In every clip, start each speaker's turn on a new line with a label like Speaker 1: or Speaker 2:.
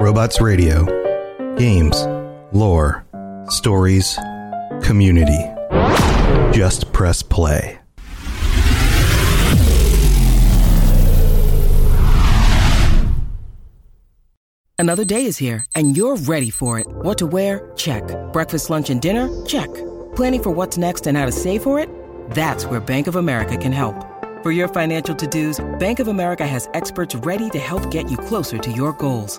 Speaker 1: Robots Radio. Games, lore, stories, community. Just press play.
Speaker 2: Another day is here, and you're ready for it. What to wear? Check. Breakfast, lunch, and dinner? Check. Planning for what's next and how to save for it? That's where Bank of America can help. For your financial to-dos, Bank of America has experts ready to help get you closer to your goals.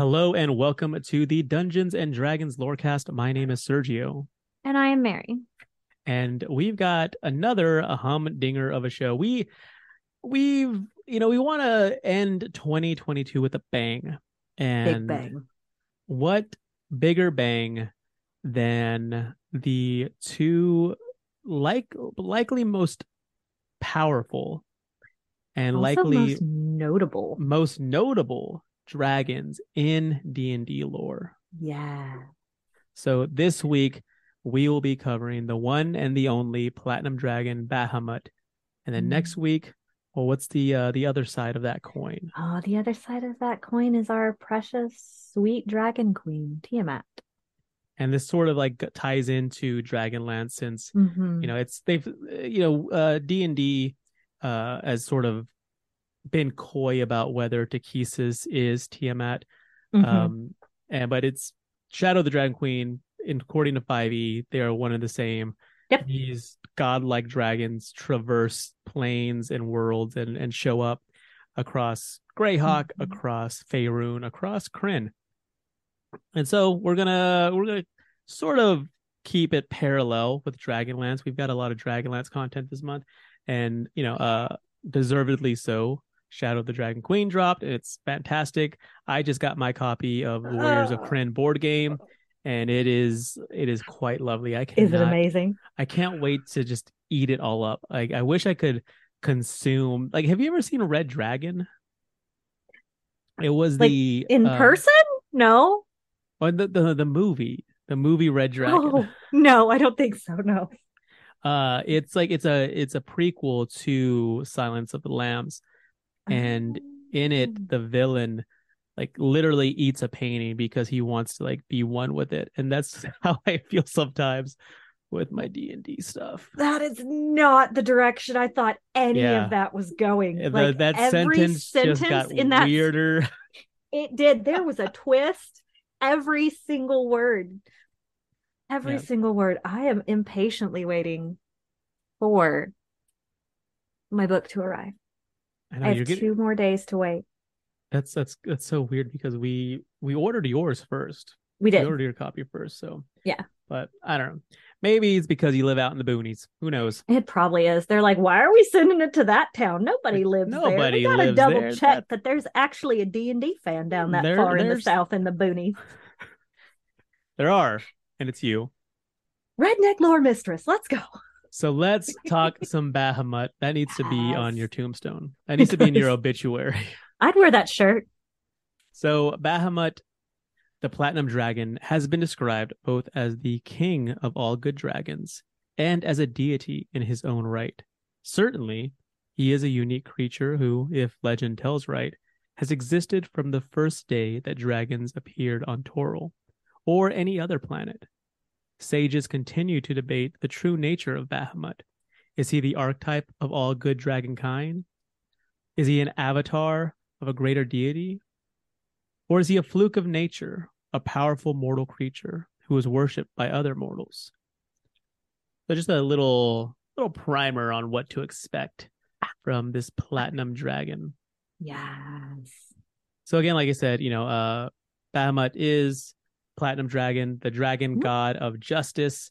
Speaker 3: Hello and welcome to the Dungeons and Dragons Lorecast. My name is Sergio,
Speaker 4: And I am Mary.
Speaker 3: and we've got another humdinger of a show. We we've you know we want to end 2022 with a bang, and
Speaker 4: Big bang.
Speaker 3: what bigger bang than the two like likely most powerful and
Speaker 4: Also
Speaker 3: likely
Speaker 4: most notable.
Speaker 3: most notable dragons in D&D lore.
Speaker 4: Yeah.
Speaker 3: So this week we will be covering the one and the only platinum dragon Bahamut. And then
Speaker 4: Mm.
Speaker 3: next week, well what's the uh the other side of that coin?
Speaker 4: Oh, the other side of that coin is our precious, sweet dragon queen, Tiamat.
Speaker 3: And this sort of like ties into Dragonlance since
Speaker 4: Mhm.
Speaker 3: you know it's they've uh, you know uh D&D uh has sort of been coy about whether Takhisis is Tiamat
Speaker 4: Mhm.
Speaker 3: um and but it's shadow the dragon queen in according to 5e they are one and the same
Speaker 4: Yep.
Speaker 3: these godlike dragons traverse planes and worlds and and show up across greyhawk
Speaker 4: Mhm.
Speaker 3: across Faerun, across Krynn and so we're gonna we're gonna sort of keep it parallel with dragonlance we've got a lot of dragonlance content this month and you know uh deservedly so shadow of the dragon queen dropped it's fantastic i just got my copy of warriors of
Speaker 4: Oh.
Speaker 3: Krynn board game and it is it is quite lovely i can.
Speaker 4: Is it amazing?
Speaker 3: i can't wait to just eat it all up like i wish i could consume like have you ever seen red dragon it was
Speaker 4: Like,
Speaker 3: the
Speaker 4: In
Speaker 3: uh,
Speaker 4: person? No.
Speaker 3: or the, the the movie the movie red dragon
Speaker 4: Oh, no, I don't think so. No.
Speaker 3: uh it's like it's a it's a prequel to silence of the lambs and in it mm. the villain like literally eats a painting because he wants to like be one with it and that's how i feel sometimes with my d&d stuff
Speaker 4: That is not the direction I thought any
Speaker 3: Yeah.
Speaker 4: of that was going.
Speaker 3: The-
Speaker 4: like
Speaker 3: that
Speaker 4: every
Speaker 3: sentence, just got
Speaker 4: in that
Speaker 3: weirder
Speaker 4: It did. There was a twist. Every single word. Every
Speaker 3: Yeah.
Speaker 4: single word. I am impatiently waiting for my book to arrive.
Speaker 3: I know
Speaker 4: I have
Speaker 3: getting
Speaker 4: two more days to wait.
Speaker 3: that's that's that's so weird because we we ordered yours first
Speaker 4: We
Speaker 3: we
Speaker 4: did.
Speaker 3: ordered your copy first so
Speaker 4: Yeah.
Speaker 3: but i don't know maybe it's because you live out in the boonies who knows
Speaker 4: It probably is. They're like, why are we sending it to that town? Nobody lives there.
Speaker 3: Nobody
Speaker 4: We gotta double
Speaker 3: there.
Speaker 4: check
Speaker 3: That-
Speaker 4: that there's actually a D&D fan down that
Speaker 3: There-
Speaker 4: far in the south in the boonies.
Speaker 3: there are and it's you
Speaker 4: Redneck lore mistress. Let's go.
Speaker 3: So let's talk some Bahamut. That needs to be on your tombstone. That needs to be in your obituary.
Speaker 4: I'd wear that shirt.
Speaker 3: So Bahamut, the platinum dragon, has been described both as the king of all good dragons and as a deity in his own right. Certainly, he is a unique creature who, if legend tells right, has existed from the first day that dragons appeared on Toril or any other planet. Sages continue to debate the true nature of Bahamut. Is he the archetype of all good dragon kind? Is he an avatar of a greater deity? Or is he a fluke of nature, a powerful mortal creature who is worshipped by other mortals? So just a little little primer on what to expect from this platinum dragon.
Speaker 4: Yes.
Speaker 3: So again, like I said, you know, uh Bahamut is Platinum Dragon, the dragon
Speaker 4: Mhm.
Speaker 3: god of justice,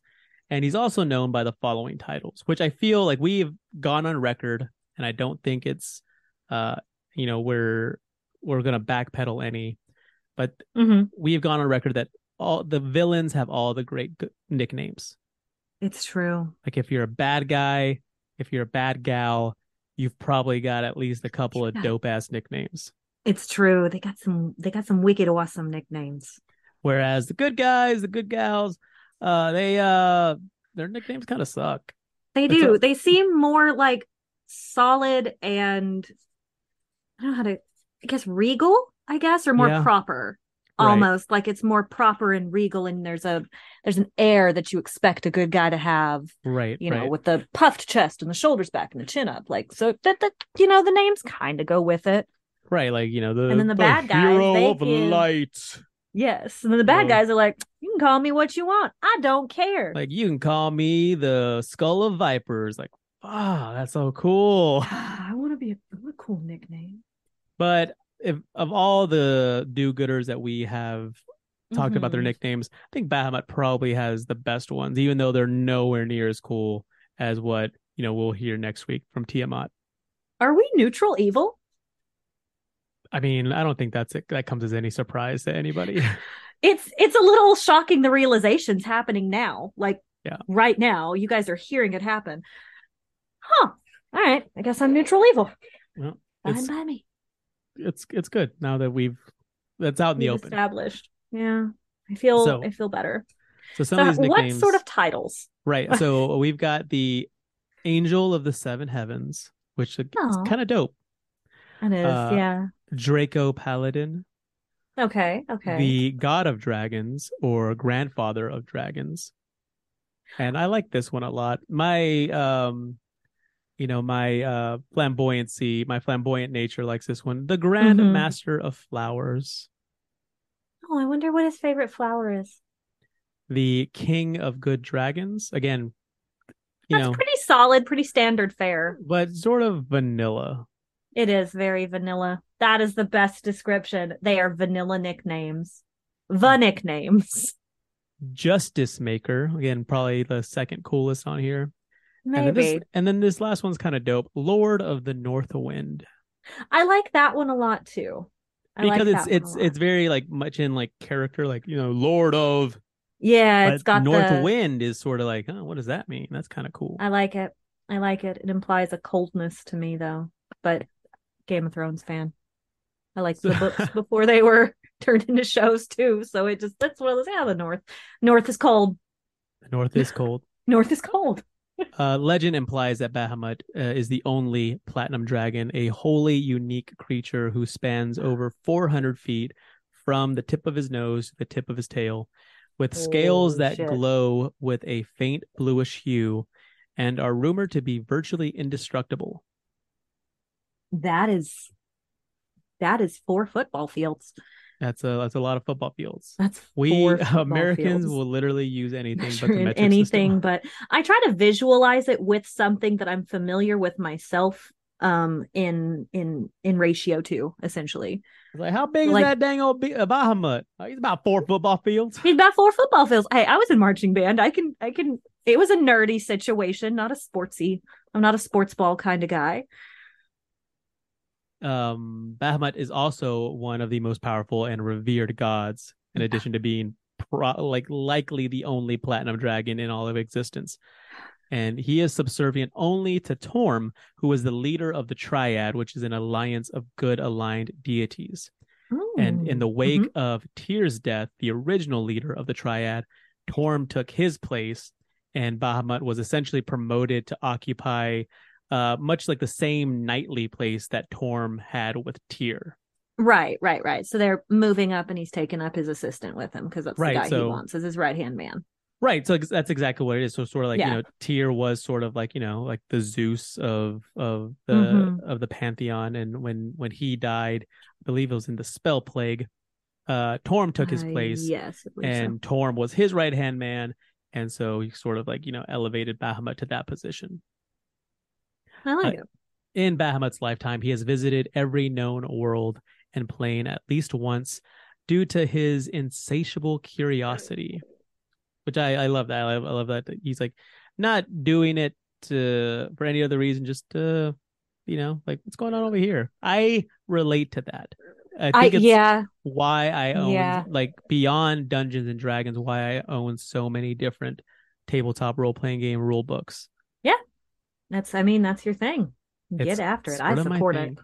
Speaker 3: and he's also known by the following titles, which I feel like we've gone on record, and I don't think it's uh you know, we're we're gonna backpedal any, but
Speaker 4: hmm
Speaker 3: we've gone on record that all the villains have all the great g- nicknames.
Speaker 4: It's true.
Speaker 3: Like if you're a bad guy, if you're a bad gal, you've probably got at least a couple of dope ass nicknames.
Speaker 4: It's true. They got some. They got some wicked awesome nicknames.
Speaker 3: Whereas the good guys, the good gals, uh, they uh, their nicknames kind of suck.
Speaker 4: They do.
Speaker 3: a-
Speaker 4: they seem more like solid and I don't know how to. I guess regal. I guess or more
Speaker 3: Yeah.
Speaker 4: proper.
Speaker 3: Right.
Speaker 4: Almost like it's more proper and regal, and there's a there's an air that you expect a good guy to have.
Speaker 3: Right.
Speaker 4: You know,
Speaker 3: right.
Speaker 4: with the puffed chest and the shoulders back and the chin up. Like so that that you know the names kind of go with it.
Speaker 3: right. Like you know the
Speaker 4: And then the bad guys,
Speaker 3: hero of
Speaker 4: give-
Speaker 3: light.
Speaker 4: Yes, and then the bad
Speaker 3: Oh.
Speaker 4: guys are like, you can call me what you want. I don't care.
Speaker 3: Like you can call me the skull of vipers. Like, wow, that's so cool.
Speaker 4: I want to be a, a cool nickname.
Speaker 3: But if of all the do-gooders that we have talked about their
Speaker 4: Mhm.
Speaker 3: nicknames, I think Bahamut probably has the best ones, even though they're nowhere near as cool as what you know we'll hear next week from Tiamat.
Speaker 4: Are we neutral evil?
Speaker 3: I mean, I don't think that's it. That comes as any surprise to anybody.
Speaker 4: It's it's a little shocking the realizations happening now. Like
Speaker 3: Yeah.
Speaker 4: right now, you guys are hearing it happen. Huh. All right. I guess I'm neutral evil.
Speaker 3: Well,
Speaker 4: Fine
Speaker 3: it's
Speaker 4: by me.
Speaker 3: it's it's good now that we've that's out in the
Speaker 4: We've
Speaker 3: open.
Speaker 4: established. Yeah. I feel
Speaker 3: So,
Speaker 4: I feel better.
Speaker 3: So some
Speaker 4: So
Speaker 3: of these
Speaker 4: what sort of titles?
Speaker 3: right? So we've got the Angel of the Seven Heavens, which is
Speaker 4: Aw.
Speaker 3: kind of dope.
Speaker 4: It is,
Speaker 3: Uh,
Speaker 4: yeah.
Speaker 3: Draco Paladin,
Speaker 4: Okay. Okay.
Speaker 3: the God of Dragons or Grandfather of Dragons, and I like this one a lot. My um, you know, my uh flamboyancy, my flamboyant nature likes this one. The Grand
Speaker 4: Mhm.
Speaker 3: Master of Flowers,
Speaker 4: Oh, I wonder what his favorite flower is.
Speaker 3: the King of Good Dragons. Again, you
Speaker 4: That's
Speaker 3: know,
Speaker 4: pretty solid, pretty standard fare.
Speaker 3: but sort of vanilla.
Speaker 4: It is very vanilla. That is the best description. They are vanilla nicknames. The nicknames.
Speaker 3: Justice Maker, again, probably the second coolest on here. And then,
Speaker 4: Maybe.
Speaker 3: this, and then this last one's kind of dope. Lord of the North Wind.
Speaker 4: I like that one a lot too. I like
Speaker 3: Because it's
Speaker 4: one a
Speaker 3: it's it's very like much in like character, like you know, Lord of
Speaker 4: yeah,
Speaker 3: but
Speaker 4: it's got
Speaker 3: North
Speaker 4: the
Speaker 3: Wind is sort of like, oh, what does that mean? That's kind of cool.
Speaker 4: I like it. I like it. It implies a coldness to me though. But Game of Thrones fan. I liked the books before they were turned into shows too. So it just that's what it was. Yeah, the North. North is cold.
Speaker 3: The North is cold.
Speaker 4: North is cold.
Speaker 3: Uh, legend implies that Bahamut uh, is the only platinum dragon, a wholly unique creature who spans over 400 feet from the tip of his nose to the tip of his tail, with scales
Speaker 4: Holy
Speaker 3: that
Speaker 4: shit.
Speaker 3: glow with a faint bluish hue and are rumored to be virtually indestructible.
Speaker 4: That is that is four football fields.
Speaker 3: That's a that's a lot of football fields.
Speaker 4: That's
Speaker 3: We
Speaker 4: four football
Speaker 3: Americans
Speaker 4: fields.
Speaker 3: will literally use anything but the metric
Speaker 4: anything
Speaker 3: system.
Speaker 4: but i try to visualize it with something that i'm familiar with myself um in in in ratio to essentially
Speaker 3: Like, how big
Speaker 4: Like-
Speaker 3: is that dang old B- uh, Bahamut? Oh, he's about four football fields.
Speaker 4: he's about four football fields hey i was in marching band i can i can it was a nerdy situation not a sportsy i'm not a sports ball kind of guy
Speaker 3: um Bahamut is also one of the most powerful and revered gods in addition to being pro- like likely the only platinum dragon in all of existence and he is subservient only to Torm who is the leader of the triad which is an alliance of good aligned deities and in the
Speaker 4: Ooh.
Speaker 3: wake
Speaker 4: Mhm.
Speaker 3: of Tyr's death the original leader of the triad Torm took his place and Bahamut was essentially promoted to occupy uh, much like the same knightly place that Torm had with Tyr.
Speaker 4: Right, right, right. So they're moving up, and he's taking up his assistant with him because that's
Speaker 3: Right,
Speaker 4: the guy he wants as his right hand man.
Speaker 3: Right. So that's exactly what it is. So sort of like,
Speaker 4: Yeah.
Speaker 3: you know, Tyr was sort of like, you know, like the Zeus of of the
Speaker 4: Mhm.
Speaker 3: of the pantheon. And when when he died, I believe it was in the spell plague, uh Torm took his
Speaker 4: Uh,
Speaker 3: place.
Speaker 4: Yes, I believe so.
Speaker 3: and Torm was his right hand man. And so he sort of like, you know, elevated Bahamut to that position.
Speaker 4: I like
Speaker 3: uh,
Speaker 4: it.
Speaker 3: In Bahamut's lifetime, he has visited every known world and plane at least once due to his insatiable curiosity. Which I, I love that. I love, I love that he's like not doing it to, for any other reason, just uh you know, like what's going on over here. I relate to that. I
Speaker 4: I
Speaker 3: think it's
Speaker 4: yeah,
Speaker 3: why I own
Speaker 4: Yeah.
Speaker 3: like beyond Dungeons and Dragons, why I own so many different tabletop role playing game rule books.
Speaker 4: That's I mean that's your thing. Get
Speaker 3: It's
Speaker 4: after it. I support it.
Speaker 3: thing.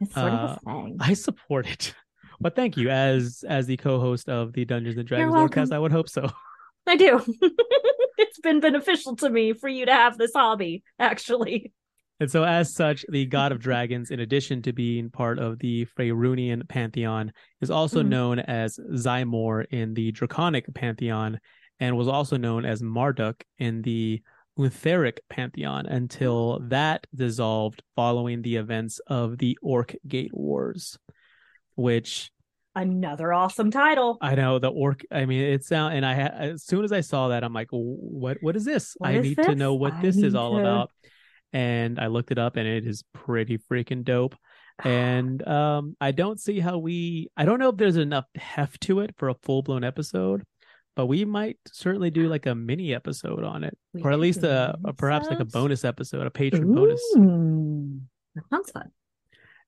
Speaker 4: It's sort
Speaker 3: Uh,
Speaker 4: of a thing.
Speaker 3: I support it. But thank you, as as the co-host of the Dungeons and Dragons podcast, I would hope so.
Speaker 4: I do. it's been beneficial to me for you to have this hobby, actually.
Speaker 3: And so, as such, the God of Dragons, in addition to being part of the Faerunian pantheon, is also
Speaker 4: Mhm.
Speaker 3: known as Xymor in the Draconic pantheon, and was also known as Marduk in the Untheric pantheon until that dissolved following the events of the Orc Gate Wars, which
Speaker 4: Another awesome title.
Speaker 3: I know the orc. I mean, it sound and I as soon as I saw that, I'm like, what? What is this?
Speaker 4: What
Speaker 3: I
Speaker 4: is
Speaker 3: need to know what
Speaker 4: I
Speaker 3: this is all
Speaker 4: to-
Speaker 3: about. And I looked it up, and it is pretty freaking dope. And um, I don't see how we. I don't know if there's enough heft to it for a full blown episode, but we might certainly do like a mini episode on it,
Speaker 4: We
Speaker 3: or at least a, a perhaps like a bonus episode, a patron bonus.
Speaker 4: That sounds fun.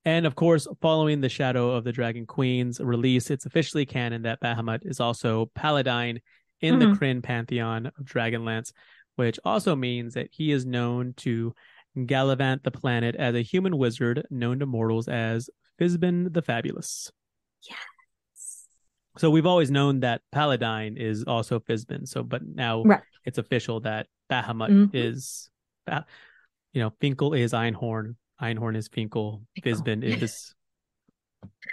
Speaker 3: And of course, following the Shadow of the Dragon Queen's release, it's officially canon that Bahamut is also Paladine in the
Speaker 4: Mhm.
Speaker 3: Krynn pantheon of Dragonlance, which also means that he is known to gallivant the planet as a human wizard known to mortals as Fizban the Fabulous.
Speaker 4: Yes.
Speaker 3: So we've always known that Paladine is also Fizban. So, but now
Speaker 4: Right.
Speaker 3: it's official that Bahamut
Speaker 4: Mhm.
Speaker 3: is, you know, Finkel is Einhorn, Einhorn is Finkel,
Speaker 4: Fizban
Speaker 3: is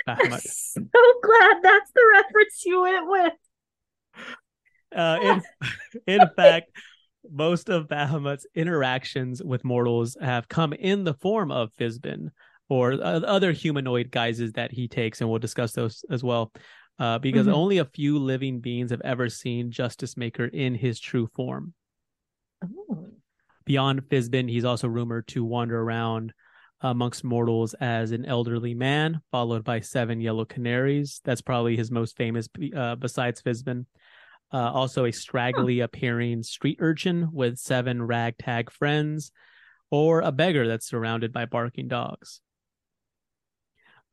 Speaker 4: I'm
Speaker 3: Bahamut.
Speaker 4: so glad that's the reference you went with.
Speaker 3: Uh, in, in fact, most of Bahamut's interactions with mortals have come in the form of Fizban or uh, other humanoid guises that he takes, and we'll discuss those as well. Uh, because
Speaker 4: Mhm.
Speaker 3: only a few living beings have ever seen Justice Maker in his true form.
Speaker 4: Oh.
Speaker 3: Beyond Fizban, he's also rumored to wander around amongst mortals as an elderly man, followed by seven yellow canaries. That's probably his most famous, uh, besides Fizban. Uh, also, a straggly appearing street urchin with seven ragtag friends, or a beggar that's surrounded by barking dogs.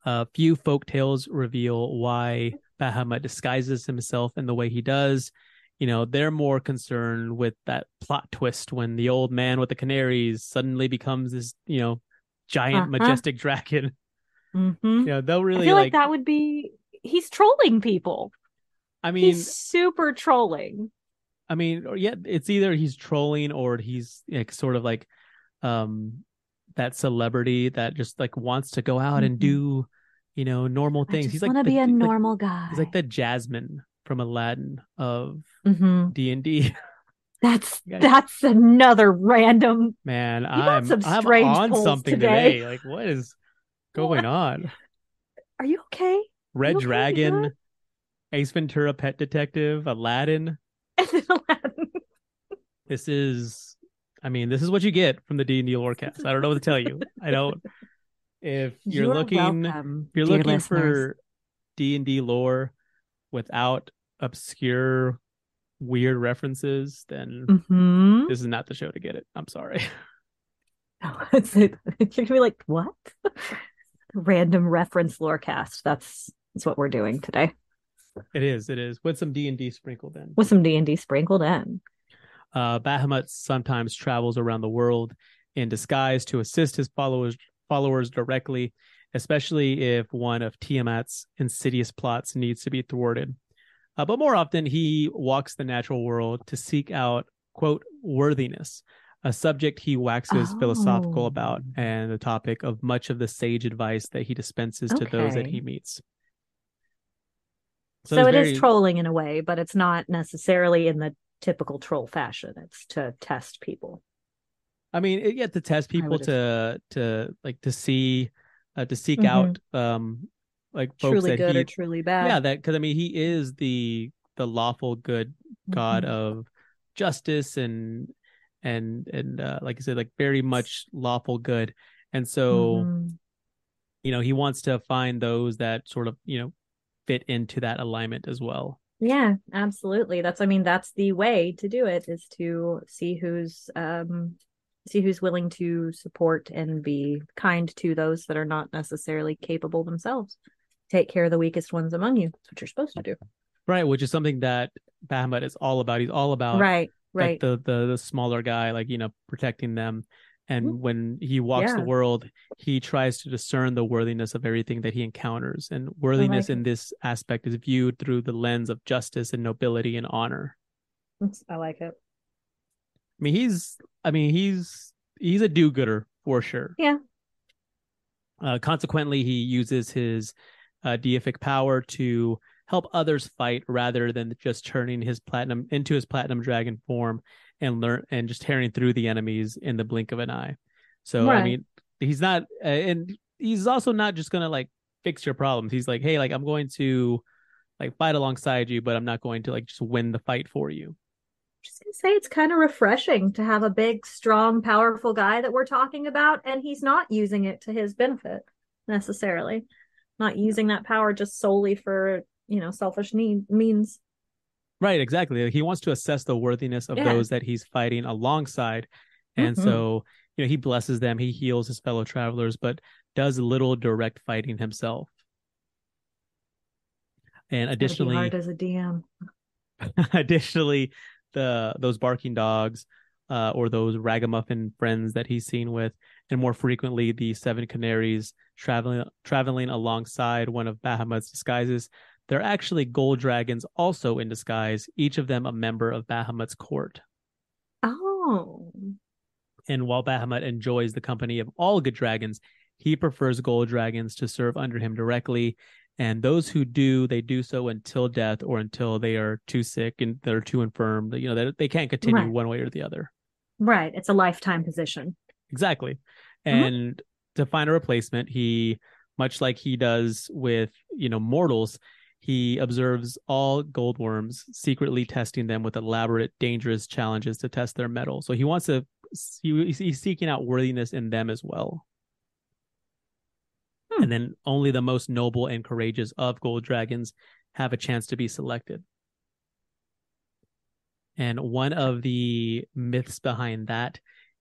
Speaker 3: A few folk tales reveal why Bahamut disguises himself in the way he does. You know, they're more concerned with that plot twist when the old man with the canaries suddenly becomes this, you know, giant,
Speaker 4: Uh-huh.
Speaker 3: majestic dragon.
Speaker 4: Mhm.
Speaker 3: You know, they'll
Speaker 4: I
Speaker 3: really
Speaker 4: feel like,
Speaker 3: like.
Speaker 4: that would be. He's trolling people.
Speaker 3: I mean,
Speaker 4: he's super trolling.
Speaker 3: I mean, or yeah, it's either he's trolling or he's like sort of like um that celebrity that just like wants to go out and
Speaker 4: Mhm.
Speaker 3: do, you know, normal things. he's like
Speaker 4: want to be a
Speaker 3: like-
Speaker 4: normal guy.
Speaker 3: He's like the Jasmine from Aladdin of
Speaker 4: Mhm.
Speaker 3: D and D.
Speaker 4: That's that's another random.
Speaker 3: Man, I'm
Speaker 4: some
Speaker 3: I'm on something
Speaker 4: today.
Speaker 3: today. Like, what is going on?
Speaker 4: Are you okay?
Speaker 3: Red
Speaker 4: okay,
Speaker 3: Dragon? Ace Ventura, Pet Detective, Aladdin.
Speaker 4: Aladdin.
Speaker 3: This is, I mean, this is what you get from the D and D Lorecast. I don't know what to tell you. I don't. If you're,
Speaker 4: You're
Speaker 3: looking,
Speaker 4: welcome,
Speaker 3: if you're looking
Speaker 4: listeners.
Speaker 3: for D and D lore without obscure, weird references, then
Speaker 4: Mhm.
Speaker 3: this is not the show to get it. I'm sorry.
Speaker 4: It's- You're gonna be like, what? Random reference lorecast. That's that's what we're doing today
Speaker 3: It is. It is with some D and D sprinkled in.
Speaker 4: with some D and D sprinkled in.
Speaker 3: Uh, Bahamut sometimes travels around the world in disguise to assist his followers followers directly, especially if one of Tiamat's insidious plots needs to be thwarted. Uh, but more often, he walks the natural world to seek out quote worthiness, a subject he waxes philosophical
Speaker 4: Oh.
Speaker 3: about and the topic of much of the sage advice that he dispenses to those that he meets.
Speaker 4: So,
Speaker 3: it's
Speaker 4: it is
Speaker 3: very-
Speaker 4: trolling in a way, but it's not necessarily in the typical troll fashion. It's to test people.
Speaker 3: I mean, it, yeah, to test people to to like to see uh, to seek
Speaker 4: Mhm.
Speaker 3: out um like folks
Speaker 4: truly
Speaker 3: that
Speaker 4: good
Speaker 3: he
Speaker 4: or truly bad.
Speaker 3: yeah that because I mean he is the the lawful good god
Speaker 4: Mhm.
Speaker 3: of justice and and and uh, like I said like very much lawful good and so
Speaker 4: Mhm.
Speaker 3: you know he wants to find those that sort of you know fit into that alignment as well.
Speaker 4: Yeah, absolutely. That's I mean that's the way to do it is to see who's um see who's willing to support and be kind to those that are not necessarily capable themselves. Take care of the weakest ones among you. That's what you're supposed to do.
Speaker 3: Right, which is something that Bahamut is all about. He's all about
Speaker 4: right,
Speaker 3: like
Speaker 4: right.
Speaker 3: the the the smaller guy, like you know, protecting them. And
Speaker 4: Mhm.
Speaker 3: when he walks the world, he tries to discern the worthiness of everything that he encounters. And worthiness in this aspect is viewed through the lens of justice and nobility and honor.
Speaker 4: I like it.
Speaker 3: I mean, he's I mean, he's he's a do-gooder for sure.
Speaker 4: Yeah.
Speaker 3: Uh, consequently, he uses his uh, deific power to help others fight rather than just turning his platinum into his platinum dragon form and learn and just tearing through the enemies in the blink of an eye. So I mean, he's not, uh, and he's also not just gonna like fix your problems. He's like, hey, like I'm going to like fight alongside you, but I'm not going to like just win the fight for you.
Speaker 4: Just gonna say it's kind of refreshing to have a big, strong, powerful guy that we're talking about, and he's not using it to his benefit necessarily. Not using that power just solely for you know selfish need means.
Speaker 3: Right, exactly. He wants to assess the worthiness of
Speaker 4: Yeah.
Speaker 3: those that he's fighting alongside. And
Speaker 4: Mhm.
Speaker 3: so, you know, he blesses them, he heals his fellow travelers, but does little direct fighting himself. And additionally,
Speaker 4: hard as a DM.
Speaker 3: additionally, the those barking dogs, uh, or those ragamuffin friends that he's seen with, and more frequently the seven canaries traveling traveling alongside one of Bahamut's disguises. They're actually gold dragons, also in disguise. Each of them a member of Bahamut's court.
Speaker 4: Oh,
Speaker 3: And while Bahamut enjoys the company of all good dragons, he prefers gold dragons to serve under him directly. And those who do, they do so until death or until they are too sick and they're too infirm. that, You know, they, they can't continue
Speaker 4: Right.
Speaker 3: one way or the other.
Speaker 4: right. It's a lifetime position.
Speaker 3: Exactly.
Speaker 4: Mhm.
Speaker 3: And to find a replacement, he, much like he does with, you know, mortals, he observes all gold worms, secretly testing them with elaborate, dangerous challenges to test their metal. So he wants to, he, he's seeking out worthiness in them as well.
Speaker 4: Hmm.
Speaker 3: And then only the most noble and courageous of gold dragons have a chance to be selected. And one of the myths behind that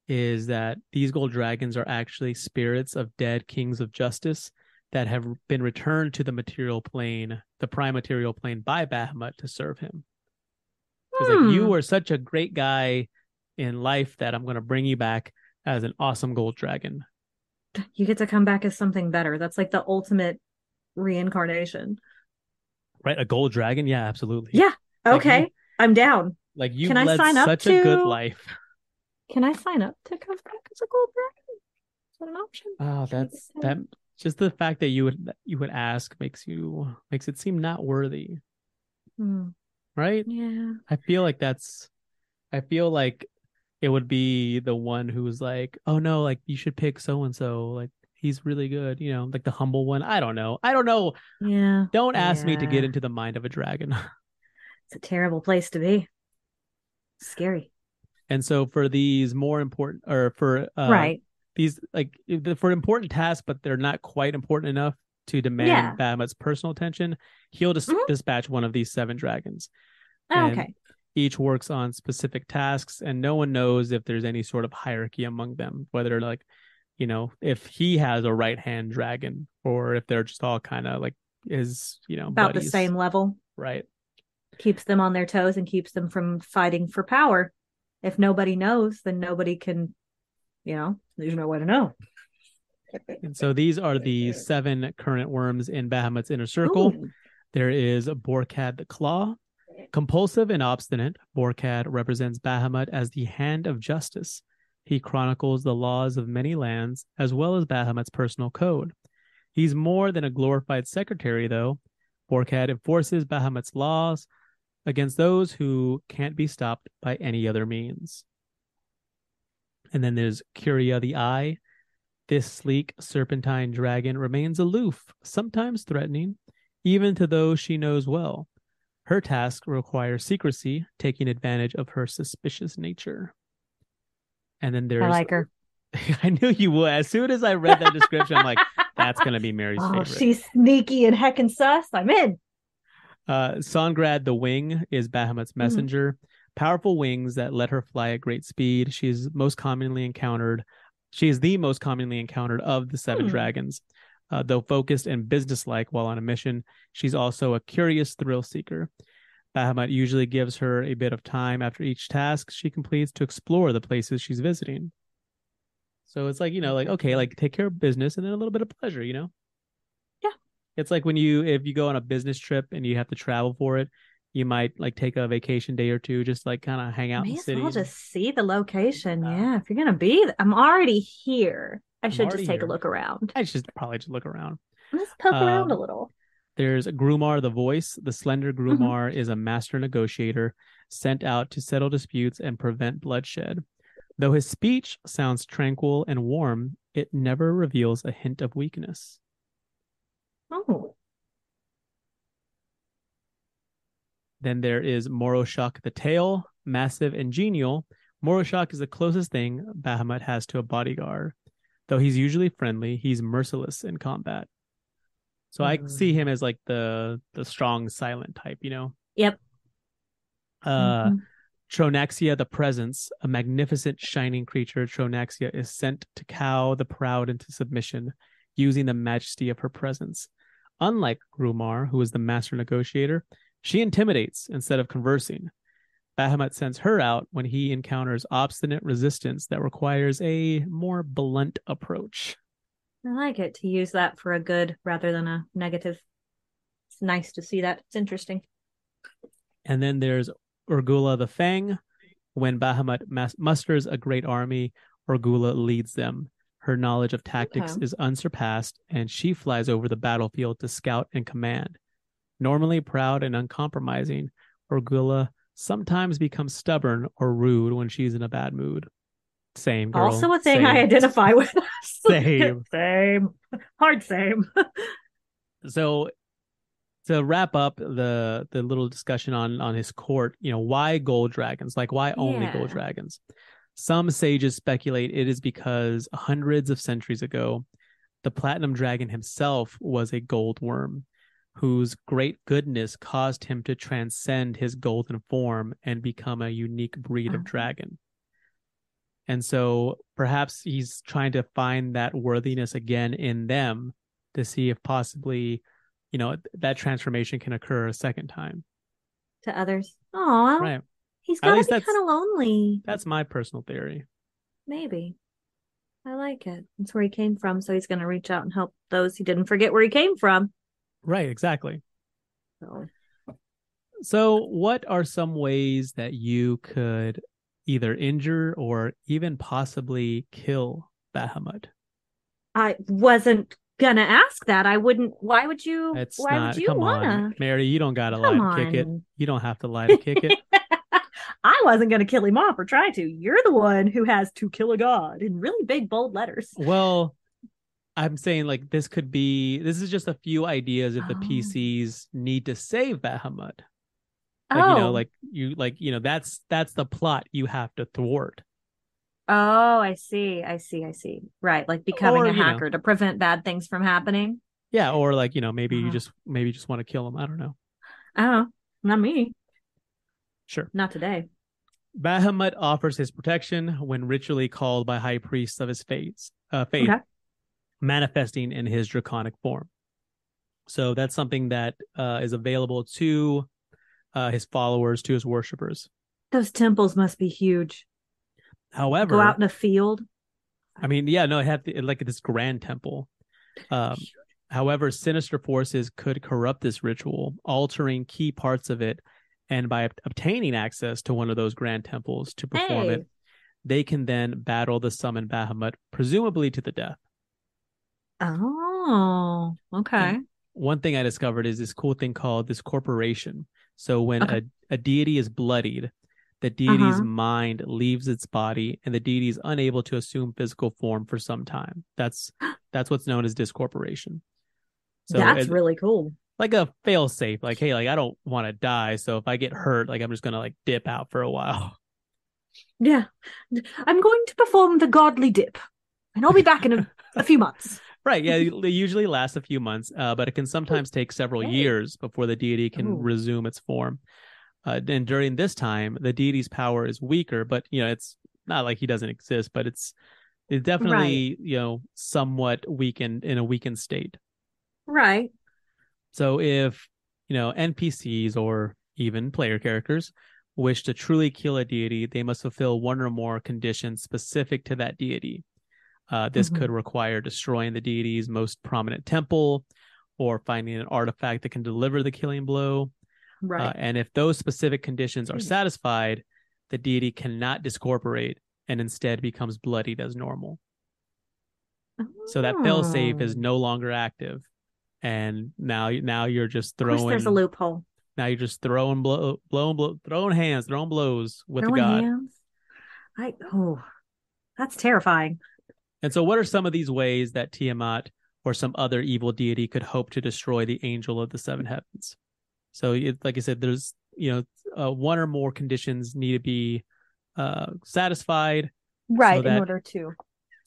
Speaker 3: is that these gold dragons are actually spirits of dead kings of justice that have been returned to the material plane, the prime material plane by Bahamut to serve him. He's like, you
Speaker 4: Hmm.
Speaker 3: were such a great guy in life that I'm going to bring you back as an awesome gold dragon.
Speaker 4: You get to come back as something better. That's like the ultimate reincarnation.
Speaker 3: Right? A gold dragon? Yeah, absolutely.
Speaker 4: Yeah.
Speaker 3: Like
Speaker 4: Okay.
Speaker 3: you-
Speaker 4: I'm down.
Speaker 3: Like you
Speaker 4: Can I
Speaker 3: led
Speaker 4: sign up
Speaker 3: such a good life.
Speaker 4: Can I sign up to come back as a gold dragon? Is that an option?
Speaker 3: Oh, that's that just the fact that you would that you would ask makes you makes it seem not worthy,
Speaker 4: Hmm.
Speaker 3: right?
Speaker 4: Yeah.
Speaker 3: I feel like that's I feel like it would be the one who's like, "Oh no, like you should pick so and so, like he's really good," you know, like the humble one. I don't know. I don't know.
Speaker 4: Yeah.
Speaker 3: Don't ask me to get into the mind of a dragon.
Speaker 4: It's a terrible place to be. Scary.
Speaker 3: and so for these more important or for uh,
Speaker 4: right.
Speaker 3: these like for important tasks, but they're not quite important enough to demand
Speaker 4: Yeah.
Speaker 3: Bahamut's personal attention, he'll dis-
Speaker 4: Mhm.
Speaker 3: dispatch one of these seven dragons.
Speaker 4: Oh, okay.
Speaker 3: Each works on specific tasks, and no one knows if there's any sort of hierarchy among them, whether like, you know, if he has a right hand dragon or if they're just all kind of like his, you know,
Speaker 4: About the same level.
Speaker 3: right?
Speaker 4: Keeps them on their toes and keeps them from fighting for power. If nobody knows, then nobody can, you know, there's no way to know.
Speaker 3: And so these are the seven current worms in Bahamut's inner circle.
Speaker 4: Ooh.
Speaker 3: There is Borkad the Claw. Compulsive and obstinate, Borkad represents Bahamut as the hand of justice. he chronicles the laws of many lands as well as Bahamut's personal code. He's more than a glorified secretary, though. Borkad enforces Bahamut's laws against those who can't be stopped by any other means. And then there's Curia the Eye. This sleek serpentine dragon remains aloof, sometimes threatening, even to those she knows well. Her task requires secrecy, taking advantage of her suspicious nature. And then there's
Speaker 4: I like her.
Speaker 3: I knew you would. As soon as I read that description, I'm like, that's gonna be Mary's
Speaker 4: Oh,
Speaker 3: favorite.
Speaker 4: she's sneaky and heckin' sus. I'm in.
Speaker 3: Uh, Songrad the Wing is Bahamut's
Speaker 4: Mm-hmm.
Speaker 3: messenger. Powerful wings that let her fly at great speed. She is most commonly encountered. She is the most commonly encountered of the seven
Speaker 4: Hmm.
Speaker 3: dragons. Uh, though focused and businesslike while on a mission, she's also a curious thrill seeker. Bahamut usually gives her a bit of time after each task she completes to explore the places she's visiting. So it's like, you know, like, okay, like take care of business and then a little bit of pleasure, you know?
Speaker 4: Yeah.
Speaker 3: It's like when you, if you go on a business trip and you have to travel for it, you might like take a vacation day or two, just like kind of hang out in
Speaker 4: May
Speaker 3: the city.
Speaker 4: well
Speaker 3: and-
Speaker 4: just see the location.
Speaker 3: Uh,
Speaker 4: yeah, if you're gonna be, th- I'm already here. I should just take
Speaker 3: here.
Speaker 4: a look around.
Speaker 3: I should probably just look around.
Speaker 4: Let's poke around a
Speaker 3: Um,
Speaker 4: little.
Speaker 3: There's Grumar the voice. The slender
Speaker 4: Mm-hmm.
Speaker 3: Grumar is a master negotiator sent out to settle disputes and prevent bloodshed. Though his speech sounds tranquil and warm, it never reveals a hint of weakness.
Speaker 4: Oh,
Speaker 3: Then there is Moroshak the tail, massive and genial. Moroshak is the closest thing Bahamut has to a bodyguard. Though he's usually friendly, he's merciless in combat. So I see him as like the the strong silent type, you know.
Speaker 4: Yep.
Speaker 3: Uh
Speaker 4: Mhm.
Speaker 3: Tronaxia the Presence, a magnificent shining creature, Tronaxia is sent to cow the proud into submission, using the majesty of her presence. Unlike Grumar, who is the master negotiator, she intimidates instead of conversing. Bahamut sends her out when he encounters obstinate resistance that requires a more blunt approach.
Speaker 4: I like it to use that for a good rather than a negative. It's nice to see that. It's interesting.
Speaker 3: And then there's Urgula the Fang. When Bahamut mas- musters a great army, Urgula leads them. Her knowledge of tactics
Speaker 4: Okay.
Speaker 3: is unsurpassed, and she flies over the battlefield to scout and command. Normally proud and uncompromising, Urgula sometimes becomes stubborn or rude when she's in a bad mood. Same girl.
Speaker 4: also a thing I identify with.
Speaker 3: Same.
Speaker 4: same. Hard same.
Speaker 3: so to wrap up the the little discussion on on his court you know why gold dragons like why only gold dragons some sages speculate it is because hundreds of centuries ago the platinum dragon himself was a gold worm whose great goodness caused him to transcend his golden form and become a unique breed of dragon and so perhaps he's trying to find that worthiness again in them to see if possibly you know that transformation can occur a second time
Speaker 4: to others. Oh,
Speaker 3: right
Speaker 4: he's got to be kind of lonely.
Speaker 3: that's my personal theory
Speaker 4: Maybe. I like it. That's where he came from. So he's going to reach out and help those he didn't forget where he came from.
Speaker 3: Right exactly
Speaker 4: So
Speaker 3: so what are some ways that you could either injure or even possibly kill bahamut
Speaker 4: I wasn't going to ask that. I wouldn't. Why would you?
Speaker 3: it's
Speaker 4: why
Speaker 3: not
Speaker 4: would you
Speaker 3: come
Speaker 4: want
Speaker 3: on mary you don't gotta lie
Speaker 4: Come
Speaker 3: to kick it you don't have to lie to kick it
Speaker 4: I wasn't going to kill him off or try to. You're the one who has to kill a god in really big, bold letters.
Speaker 3: well i'm saying like this could be this is just a few ideas if the
Speaker 4: Oh.
Speaker 3: pcs need to save bahamut
Speaker 4: oh,
Speaker 3: you know like you like you know that's that's the plot you have to thwart
Speaker 4: oh, I see. I see. I see. Right. Like becoming
Speaker 3: Or,
Speaker 4: a
Speaker 3: you know.
Speaker 4: hacker to prevent bad things from happening.
Speaker 3: yeah or like you know maybe you
Speaker 4: Uh-huh.
Speaker 3: just maybe you just want to kill him i don't know
Speaker 4: Oh, not me.
Speaker 3: sure
Speaker 4: Not today.
Speaker 3: bahamut offers his protection when ritually called by high priests of his faith uh faith
Speaker 4: Okay.
Speaker 3: Manifesting in his draconic form so that's something that uh is available to uh his followers to his worshippers
Speaker 4: Those temples must be huge.
Speaker 3: however
Speaker 4: Go out in a field.
Speaker 3: I mean, yeah, no, it had the, like this grand temple. Um, however, sinister forces could corrupt this ritual, altering key parts of it, and by obtaining access to one of those grand temples to perform
Speaker 4: Hey.
Speaker 3: it, they can then battle the summoned Bahamut, presumably to the death.
Speaker 4: Oh, okay.
Speaker 3: One thing I discovered is this cool thing called discorporation. So when
Speaker 4: Okay.
Speaker 3: a, a deity is bloodied, the deity's
Speaker 4: Uh-huh.
Speaker 3: mind leaves its body and the deity is unable to assume physical form for some time. That's that's what's known as discorporation. So
Speaker 4: That's really cool.
Speaker 3: like a fail safe, like, hey, like I don't want to die. So if I get hurt, like I'm just gonna like dip out for a while.
Speaker 4: Yeah. I'm going to perform the godly dip, and I'll be back in a, a few months.
Speaker 3: Right. Yeah. They usually last a few months, uh, but it can sometimes take several
Speaker 4: Okay.
Speaker 3: years before the deity can
Speaker 4: Ooh.
Speaker 3: resume its form. Uh, and during this time, the deity's power is weaker, but you know, it's not like he doesn't exist, but it's it's definitely you know somewhat weakened in a weakened state.
Speaker 4: Right.
Speaker 3: So if you know NPCs or even player characters wish to truly kill a deity, they must fulfill one or more conditions specific to that deity. Uh, this
Speaker 4: Mhm.
Speaker 3: could require destroying the deity's most prominent temple, or finding an artifact that can deliver the killing blow.
Speaker 4: Right.
Speaker 3: Uh, and if those specific conditions are
Speaker 4: Hmm.
Speaker 3: satisfied, the deity cannot discorporate and instead becomes bloodied as normal. So that fail save is
Speaker 4: Oh.
Speaker 3: no longer active, and now now you're just throwing.
Speaker 4: there's a loophole.
Speaker 3: Now you're just throwing blow, blowing, blow, throwing hands, throwing blows with
Speaker 4: Throwing
Speaker 3: God.
Speaker 4: hands. I oh, that's terrifying.
Speaker 3: And so, what are some of these ways that Tiamat or some other evil deity could hope to destroy the angel of the seven heavens? So, it, like I said, there's you know uh, one or more conditions need to be uh, satisfied
Speaker 4: Right.
Speaker 3: that-
Speaker 4: in order to.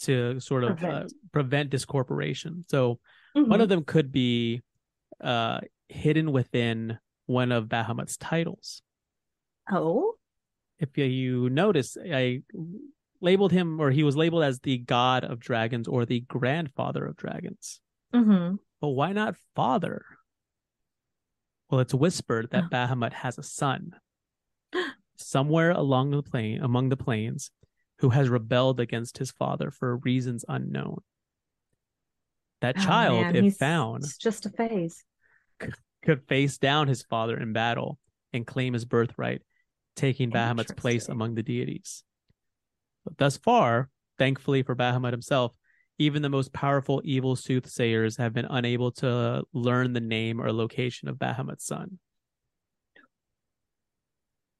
Speaker 3: to sort of prevent, uh,
Speaker 4: Prevent.
Speaker 3: discorporation. So, one
Speaker 4: Mhm.
Speaker 3: of them could be uh, hidden within one of Bahamut's titles.
Speaker 4: Oh.
Speaker 3: if you notice, I labeled him, or he was labeled as the god of dragons or the grandfather of dragons.
Speaker 4: Mm-hmm.
Speaker 3: But why not father? Well, it's whispered that
Speaker 4: Oh.
Speaker 3: Bahamut has a son somewhere along the plain, among the plains, who has rebelled against his father for reasons unknown. That child,
Speaker 4: Oh, man,
Speaker 3: if
Speaker 4: he's-
Speaker 3: found,
Speaker 4: it's just a phase.
Speaker 3: could face down his father in battle and claim his birthright, taking Bahamut's place among the deities. But thus far, thankfully for Bahamut himself, even the most powerful evil soothsayers have been unable to learn the name or location of Bahamut's son.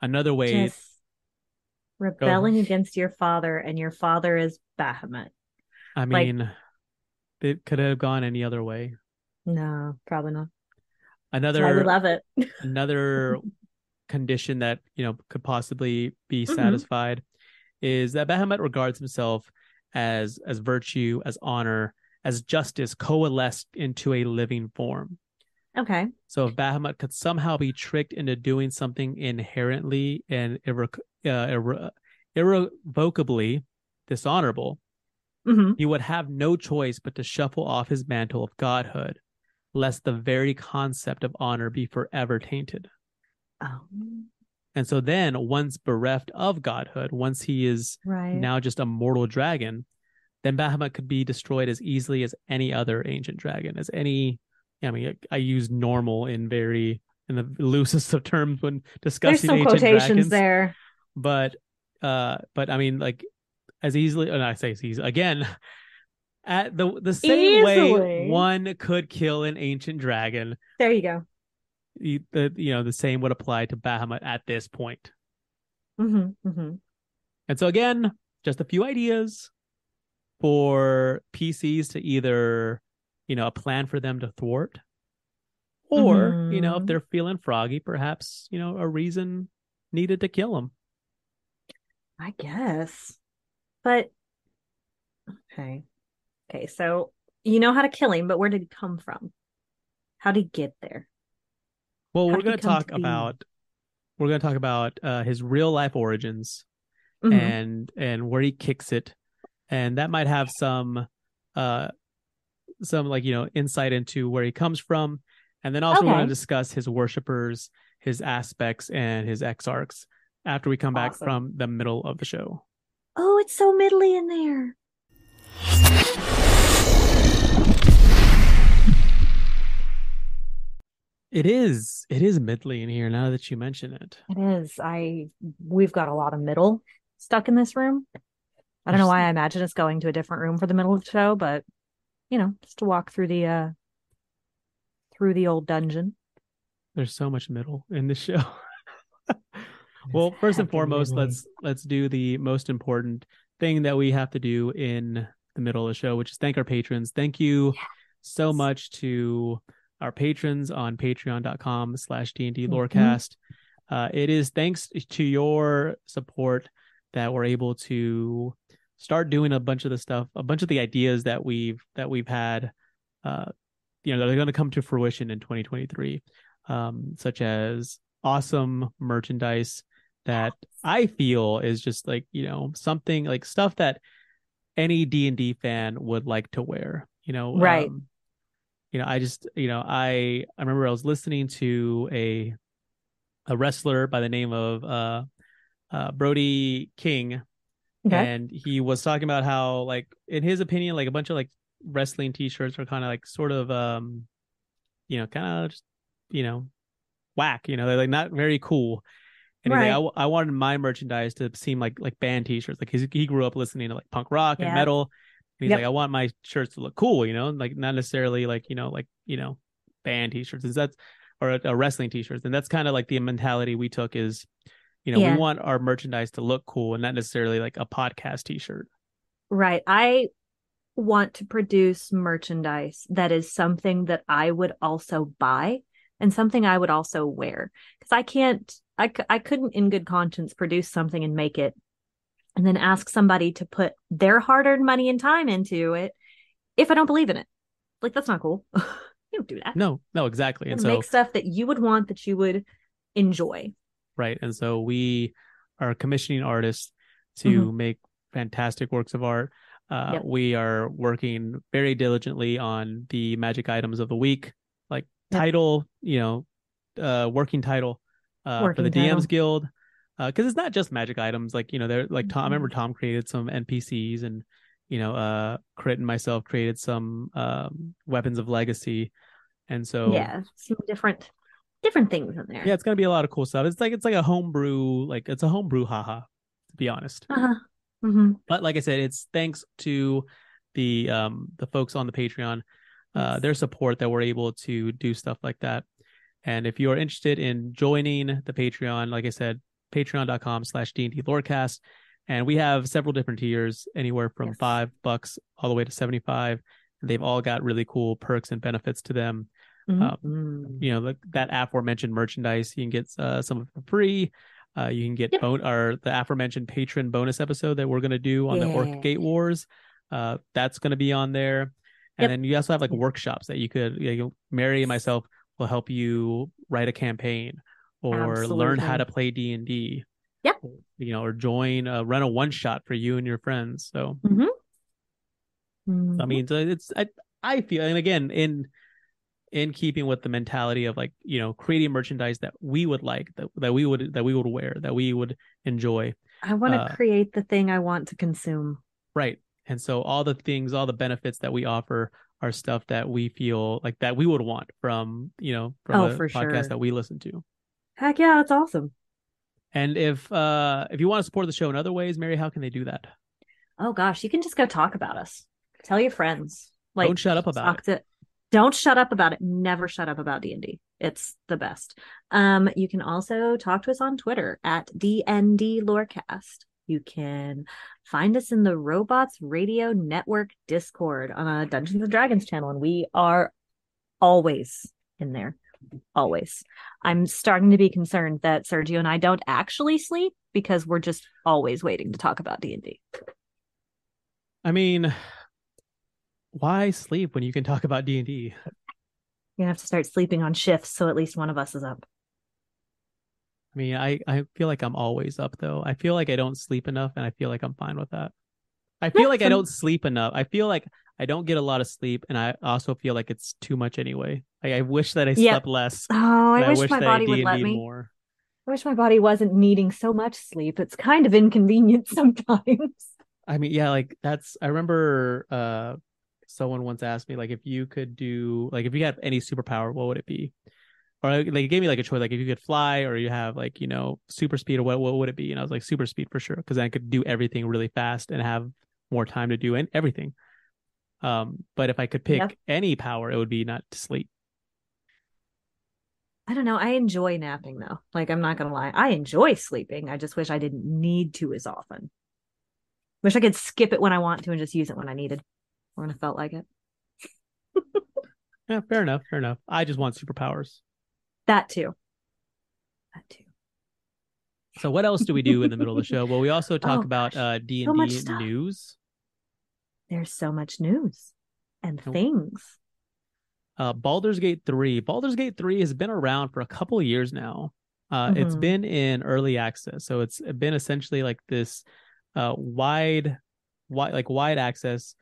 Speaker 3: Another way,
Speaker 4: Just rebelling against your father, and your father is Bahamut.
Speaker 3: I
Speaker 4: like-
Speaker 3: mean, it could have gone any other way.
Speaker 4: No, probably not.
Speaker 3: Another
Speaker 4: we love it.
Speaker 3: another condition that you know could possibly be
Speaker 4: Mhm.
Speaker 3: satisfied is that Bahamut regards himself as as virtue, as honor, as justice coalesced into a living form.
Speaker 4: Okay.
Speaker 3: So if Bahamut could somehow be tricked into doing something inherently and irre- uh, irre- irrevocably dishonorable,
Speaker 4: hmm
Speaker 3: he would have no choice but to shuffle off his mantle of godhood, lest the very concept of honor be forever tainted.
Speaker 4: Oh,
Speaker 3: And so then, once bereft of godhood, once he is
Speaker 4: right.
Speaker 3: now just a mortal dragon, then Bahamut could be destroyed as easily as any other ancient dragon, as any. I mean, I, I use normal in very in the loosest of terms when
Speaker 4: There's
Speaker 3: discussing
Speaker 4: some
Speaker 3: ancient
Speaker 4: quotations
Speaker 3: dragons.
Speaker 4: there.
Speaker 3: But, uh, but I mean, like as easily. And I say he's again. At the the same way one could kill an ancient dragon,
Speaker 4: There you go.
Speaker 3: You, the you know the same would apply to Bahamut at this point.
Speaker 4: hmm hmm
Speaker 3: And so again, just a few ideas for PCs to either, you know, a plan for them to thwart, or you know, if
Speaker 4: Mhm.
Speaker 3: they're feeling froggy, perhaps you know a reason needed to kill them.
Speaker 4: I guess. But okay. Okay, so you know how to kill him, but where did he come from? How did he get there?
Speaker 3: Well,
Speaker 4: How
Speaker 3: we're going to talk about we're going to talk about uh, his real life origins
Speaker 4: Mhm.
Speaker 3: and and where he kicks it, and that might have some uh some like you know insight into where he comes from, and then also we're going to discuss his worshippers, his aspects, and his exarchs after we come back from the middle of the show.
Speaker 4: Oh, it's so middly in there.
Speaker 3: It is it is Midley in here now that you mention it.
Speaker 4: It is. I we've got a lot of middle stuck in this room. I don't know why I imagine us going to a different room for the middle of the show, but you know, just to walk through the uh through the old dungeon.
Speaker 3: There's so much middle in this show. well, first and foremost, let's let's do the most important thing that we have to do in the middle of the show, which is thank our patrons. Thank you so much to our patrons on patreon.com slash D&D
Speaker 4: Mhm.
Speaker 3: Lorecast. Uh, it is thanks to your support that we're able to start doing a bunch of the stuff, a bunch of the ideas that we've that we've had, uh, you know, that are going to come to fruition in 2023, um, such as awesome merchandise that I feel is just like you know something like stuff that any D and D fan would like to wear. You know,
Speaker 4: Right.
Speaker 3: um, you know, I just you know I I remember I was listening to a a wrestler by the name of uh, uh Brody King
Speaker 4: Okay.
Speaker 3: and he was talking about how like in his opinion like a bunch of like wrestling t-shirts are kind of like sort of um you know kind of just you know whack you know they're like not very cool and like,
Speaker 4: Right.
Speaker 3: I, I wanted my merchandise to seem like like band t-shirts like his, he grew up listening to like punk rock and metal he's
Speaker 4: Yep.
Speaker 3: like i want my shirts to look cool you know like not necessarily like you know like you know band t-shirts is that's or a, a wrestling t-shirts and that's kind of like the mentality we took is you know
Speaker 4: Yeah.
Speaker 3: we want our merchandise to look cool and not necessarily like a podcast t-shirt
Speaker 4: Right. I want to produce merchandise that is something that I would also buy and something I would also wear because I can't I, c- I couldn't in good conscience produce something and make it and then ask somebody to put their hard-earned money and time into it if I don't believe in it. Like that's not cool. you don't do that.
Speaker 3: no no exactly and so
Speaker 4: make stuff that you would want that you would enjoy.
Speaker 3: right and so we are commissioning artists to make fantastic works of art uh,
Speaker 4: Mm-hmm. Yep.
Speaker 3: we are working very diligently on the magic items of the week like
Speaker 4: Yep.
Speaker 3: title you know uh working title uh for the
Speaker 4: Working title.
Speaker 3: dms guild because it's not just magic items like you know they're like tom i remember tom created some npcs and you know uh crit and myself created some um weapons of legacy and so
Speaker 4: Yeah, some different different things in there.
Speaker 3: yeah it's gonna be a lot of cool stuff it's like it's like a homebrew like it's a homebrew haha to be honest
Speaker 4: Uh-huh. hmm
Speaker 3: but like i said it's thanks to the um the folks on the patreon uh
Speaker 4: Yes.
Speaker 3: their support that we're able to do stuff like that and if you are interested in joining the patreon like i said patreon.com slash d&d lorecast and we have several different tiers anywhere from
Speaker 4: Yes.
Speaker 3: five bucks all the way to 75 and they've all got really cool perks and benefits to them um,
Speaker 4: Mhm.
Speaker 3: you know the, that aforementioned merchandise you can get uh, some of it for free uh, you can get
Speaker 4: Yep.
Speaker 3: bon- or the aforementioned patron bonus episode that we're going to do on the orc gate wars uh, that's going to be on there and
Speaker 4: Yep.
Speaker 3: then you also have like workshops that you could you know, mary and myself will help you write a campaign or learn how to play d&d
Speaker 4: Yep.
Speaker 3: you know or join uh, run a one shot for you and your friends so
Speaker 4: Mhm.
Speaker 3: I
Speaker 4: Mhm.
Speaker 3: mean, so it's I I feel, and again, in in keeping with the mentality of like you know creating merchandise that we would like, that that we would that we would wear, that we would enjoy,
Speaker 4: I want to
Speaker 3: uh,
Speaker 4: create the thing I want to consume.
Speaker 3: right? And so all the things, all the benefits that we offer are stuff that we feel like that we would want from you know from
Speaker 4: Oh,
Speaker 3: a
Speaker 4: for
Speaker 3: podcast
Speaker 4: sure.
Speaker 3: that we listen to.
Speaker 4: Heck yeah, it's awesome.
Speaker 3: And if uh if you want to support the show in other ways, Mary, how can they do that?
Speaker 4: Oh gosh, you can just go talk about us. Tell your friends. Like
Speaker 3: Don't shut up about
Speaker 4: talk to- Don't shut up about it. Never shut up about D&D. It's the best. Um, you can also talk to us on Twitter at DND Lorecast. You can find us in the Robots Radio Network Discord on a Dungeons and Dragons channel, and we are always in there. Always. I'm starting to be concerned that Sergio and I don't actually sleep because we're just always waiting to talk about D&D.
Speaker 3: I mean, why sleep when you can talk about D and D?
Speaker 4: You're gonna have to start sleeping on shifts so at least one of us is up.
Speaker 3: I mean, I, I feel like I'm always up though. I feel like I don't sleep enough and I feel like I'm fine with that. I feel like I don't sleep enough. I feel like I don't get a lot of sleep and I also feel like it's too much anyway. Like, I wish that I
Speaker 4: Yeah.
Speaker 3: slept less.
Speaker 4: Oh, I
Speaker 3: and
Speaker 4: wish, my body
Speaker 3: I
Speaker 4: would let me.
Speaker 3: more.
Speaker 4: I wish my body wasn't needing so much sleep. It's kind of inconvenient sometimes.
Speaker 3: I mean, yeah, like that's I remember uh someone once asked me like if you could do like if you had any superpower, what would it be? or like it gave me like a choice, like if you could fly or you have like you know super speed or what what would it be? And I was like super speed for sure because I could do everything really fast and have more time to do and everything. Um, but if I could pick
Speaker 4: Yep.
Speaker 3: any power, it would be not to sleep.
Speaker 4: I don't know. I enjoy napping though. Like I'm not gonna lie. I enjoy sleeping. I just wish I didn't need to as often. Wish I could skip it when I want to and just use it when I needed or when I felt like it.
Speaker 3: Yeah, fair enough, fair enough. I just want superpowers.
Speaker 4: That too. That too.
Speaker 3: So what else do we do in the middle of the show? Well, we also talk
Speaker 4: Oh,
Speaker 3: about uh D and D news.
Speaker 4: There's so much news and things.
Speaker 3: Uh Baldur's Gate 3. Baldur's Gate 3 has been around for a couple of years now. Uh it's
Speaker 4: Mhm.
Speaker 3: been in early access. So it's been essentially like this uh wide wide like wide access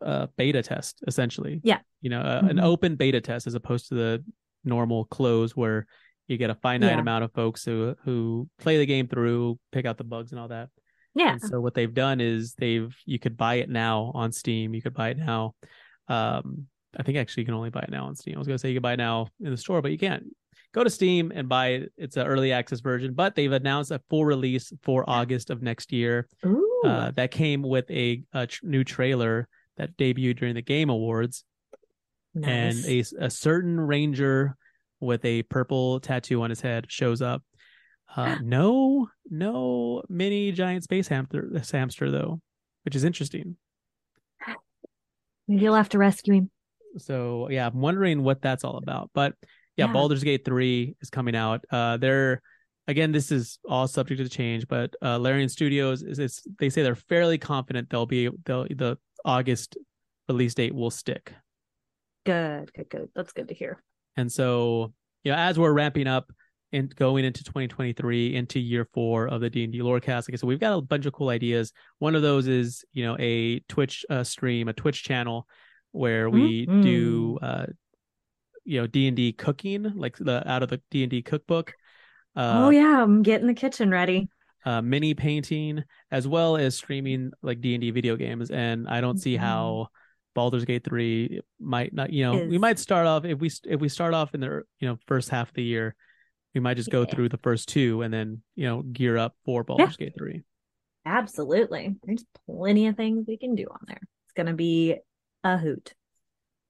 Speaker 3: uh beta test essentially.
Speaker 4: Yeah.
Speaker 3: You know, uh, an
Speaker 4: Mhm.
Speaker 3: open beta test as opposed to the normal close where you get a finite
Speaker 4: Yeah.
Speaker 3: amount of folks who who play the game through, pick out the bugs and all that.
Speaker 4: Yeah.
Speaker 3: And so what they've done is they've you could buy it now on Steam. You could buy it now. Um, I think actually you can only buy it now on Steam. I was gonna say you can buy it now in the store, but you can't. Go to Steam and buy it. It's an early access version, but they've announced a full release for August of next year. Uh, that came with a, a tr- new trailer that debuted during the Game Awards, and a, a, certain ranger with a purple tattoo on his head shows up. Uh, no, no mini giant space hamster, hamster though, which is interesting.
Speaker 4: Maybe you'll have to rescue him.
Speaker 3: So yeah, I'm wondering what that's all about. But yeah,
Speaker 4: Yeah.
Speaker 3: Baldur's Gate 3 is coming out. Uh, they're again, this is all subject to change, but uh, Larian Studios is it's, they say they're fairly confident they'll be they'll the August release date will stick.
Speaker 4: Good, good, good. That's good to hear.
Speaker 3: And so, you know, as we're ramping up and going into 2023, into year four of the D&D Lorecast, like I said, we've got a bunch of cool ideas. One of those is, you know, a Twitch uh, stream, a Twitch channel where we
Speaker 4: Mhm.
Speaker 3: do, uh, you know, D&D cooking, like the out of the D&D cookbook. Uh,
Speaker 4: oh yeah, I'm getting the kitchen ready.
Speaker 3: uh, mini painting, as well as streaming like D and D video games. And I don't see
Speaker 4: Mhm.
Speaker 3: how Baldur's Gate three might not. You know, we might start off if we if we start off in the you know first half of the year, we might just go
Speaker 4: Yeah.
Speaker 3: through the first two and then you know gear up for Baldur's Gate three.
Speaker 4: Absolutely. There's plenty of things we can do on there. It's gonna be a hoot.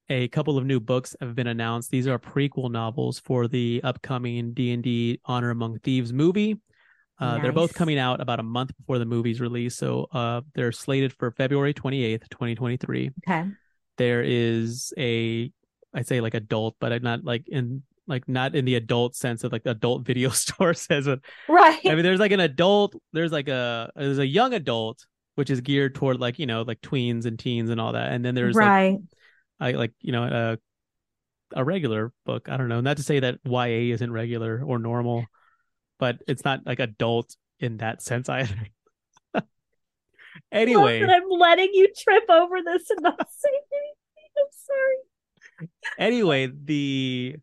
Speaker 3: A couple of new books have been announced. These are prequel novels for the upcoming D and D Honor Among Thieves movie. Uh, They're both coming out about a month before the movie's release, so uh, they're slated for February twenty eighth, twenty twenty three.
Speaker 4: Okay.
Speaker 3: there is a I'd say like adult, but I'm not like in like not in the adult sense of like adult video store says it.
Speaker 4: Right.
Speaker 3: I mean, there's like an adult, there's like a there's a young adult which is geared toward like you know like tweens and teens and all that, and then there's
Speaker 4: right.
Speaker 3: like I like you know a a regular book. I don't know, not to say that YA isn't regular or normal, but it's not like adult in that sense either. anyway,
Speaker 4: I'm letting you trip over this and not say anything. I'm sorry.
Speaker 3: anyway, the